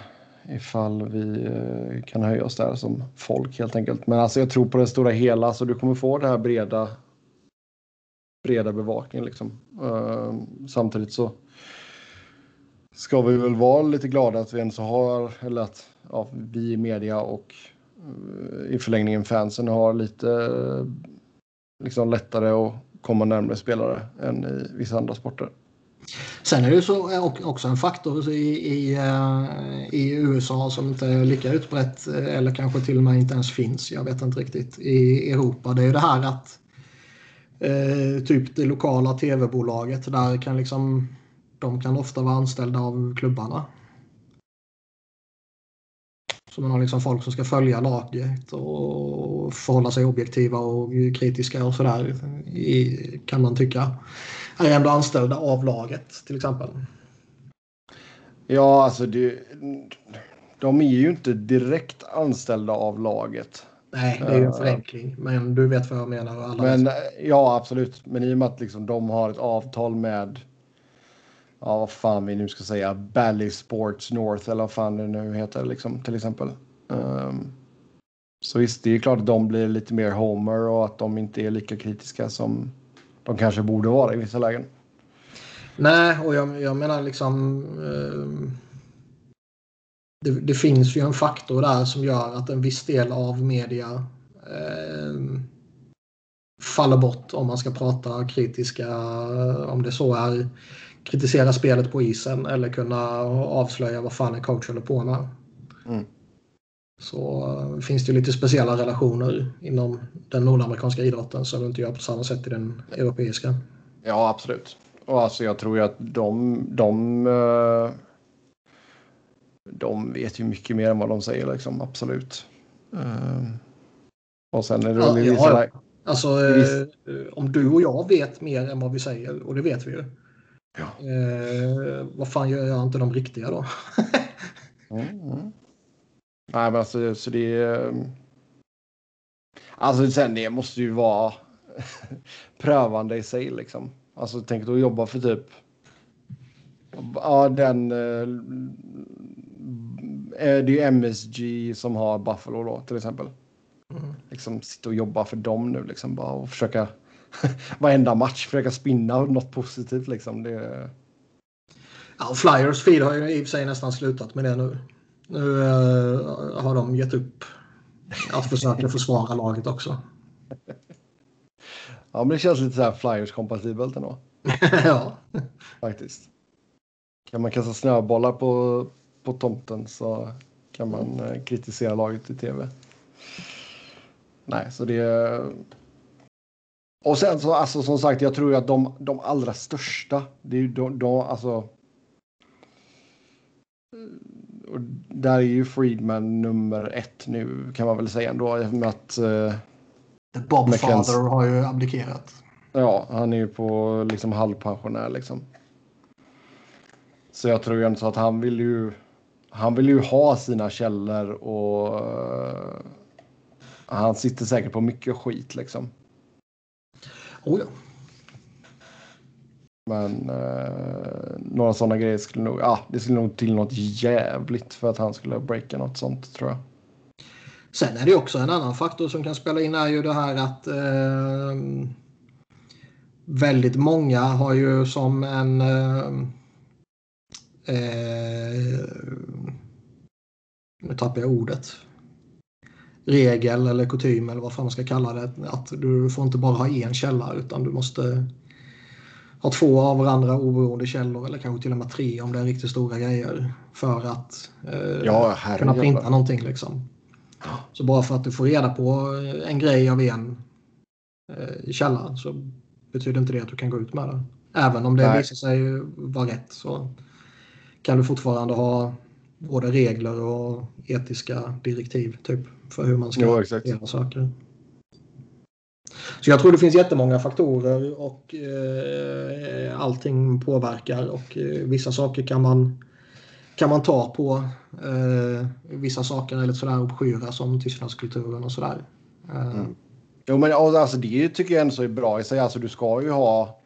ifall vi eh, kan höja oss där som folk helt enkelt. Men alltså jag tror på det stora hela så du kommer få det här breda breda bevakningen liksom. Uh, samtidigt så ska vi väl vara lite glada att vi ens har, eller att ja, vi i media och eh, i förlängningen fansen har lite liksom lättare att komma närmare spelare än i vissa andra sporter. Sen är det så eh, också en faktor i, i, eh, i USA som inte är lika utbrett eller kanske till och med inte ens finns, jag vet inte riktigt, i Europa. Det är ju det här att eh, typ det lokala tv-bolaget där kan liksom de kan ofta vara anställda av klubbarna. Så man har liksom folk som ska följa laget och förhålla sig objektiva och kritiska och sådär kan man tycka är ändå anställda av laget till exempel. Ja, alltså det, de är ju inte direkt anställda av laget. Nej, det är ju en förenkling. Men du vet vad jag menar. Men, ja, absolut. Men i och med att liksom de har ett avtal med ja, vad fan vi nu ska säga, Bally Sports North eller vad fan det nu heter liksom, till exempel. Um, så visst, det är klart att de blir lite mer homer och att de inte är lika kritiska som de kanske borde vara i vissa lägen. Nej, och jag, jag menar liksom... Eh, det, det, finns ju en faktor där som gör att en viss del av media eh, faller bort om man ska prata kritiska, om det så är kritisera spelet på isen eller kunna avslöja vad fan en coach håller på med. Mm. Så uh, finns det lite speciella relationer inom den nordamerikanska idrotten som du inte gör på samma sätt i den europeiska. Ja, absolut. Och alltså jag tror ju att de, de, uh, de vet ju mycket mer än vad de säger liksom, absolut. Uh, och sen är det ja, vissa... Ja, alltså, uh, om du och jag vet mer än vad vi säger, och det vet vi ju. Ja. vad fan gör jag inte de riktiga då? mm, mm. Nej, men alltså så det är... Alltså sen det måste ju vara prövande i sig liksom. Alltså tänk att jobba för typ... Ja, den... Eh, det är ju MSG som har Buffalo då till exempel. Mm. Liksom sitta och jobba för dem nu liksom bara och försöka varenda match försöka spinna något positivt liksom. Det... Ja, Flyers feed har ju i och för sig nästan slutat med det nu. Nu uh, har de gett upp att försöka försvara laget också. Ja, men det känns lite så här Flyers-kompatibelt ändå. ja. Faktiskt. Kan man kasta snöbollar på, på tomten så kan man uh, kritisera laget i tv. Nej, så det... Och sen så, alltså som sagt, jag tror att de, de allra största, det är ju de, de alltså och där är ju Friedman nummer ett nu kan man väl säga ändå. Med att, The Bob Father har ju abdikerat. Ja, han är ju på liksom halvpensionär liksom. Så jag tror ju ändå så att han vill ju. Han vill ju ha sina källor och uh, han sitter säkert på mycket skit liksom. Oh ja. Men eh, några sådana grejer skulle nog, ah, det skulle nog till något jävligt för att han skulle breaka något sånt tror jag. Sen är det också en annan faktor som kan spela in är ju det här att eh, väldigt många har ju som en eh, eh nu tappar jag ordet. Regel eller kutym eller vad fan man ska kalla det. Att du får inte bara ha en källa utan du måste ha två av varandra oberoende källor eller kanske till och med tre om det är riktigt stora grejer för att eh, ja, kunna printa någonting. Liksom. Så bara för att du får reda på en grej av en eh, källa så betyder inte det att du kan gå ut med det. Även om det Nej. visar sig vara rätt så kan du fortfarande ha både regler och etiska direktiv typ för hur man ska göra saker. Så jag tror det finns jättemånga faktorer och eh, allting påverkar och eh, vissa saker kan man, kan man ta på. Eh, vissa saker är lite sådär obskyra som tystnadskulturen och sådär. Eh. Mm. Jo men alltså det tycker jag ändå är bra i sig. Alltså du ska ju ha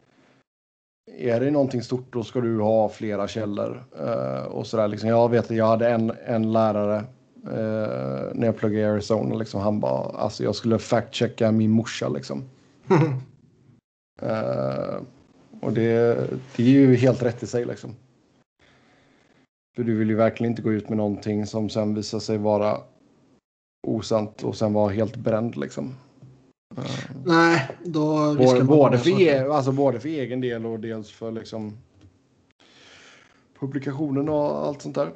är det någonting stort då ska du ha flera källor. Uh, och sådär liksom. Jag vet att jag hade en, en lärare uh, när jag pluggade i Arizona. Liksom, han bara, alltså jag skulle fact-checka min morsa liksom. uh, och det, det är ju helt rätt i sig liksom. För du vill ju verkligen inte gå ut med någonting som sen visar sig vara osant och sen vara helt bränd liksom. Nej, då både, både, för e alltså både för egen del och dels för liksom publikationen och allt sånt där.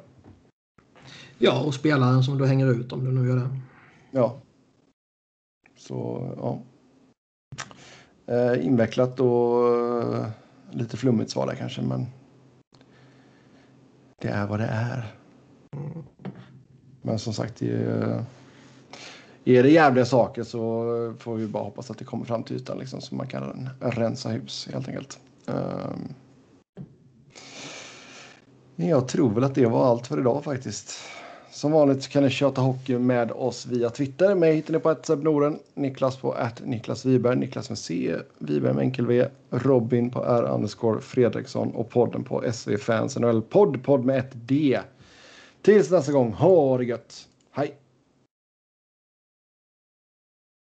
Ja, och spelaren som du hänger ut om du nu gör det. Ja. Så, ja. Eh, invecklat och eh, lite flummigt svar där kanske, men det är vad det är. Mm. Men som sagt, det är, är det jävliga saker så får vi bara hoppas att det kommer fram till ytan liksom, så man kan rensa hus helt enkelt. Um, jag tror väl att det var allt för idag faktiskt. Som vanligt kan ni köta hockey med oss via Twitter. Mig hittar ni på att Noren, Niklas på att Niklas Wiberg, Niklas med C, Wiberg med enkel V, Robin på R underscore Fredriksson och podden på SV Fans NHL podd, podd med ett D. Tills nästa gång, ha det gött. Hej!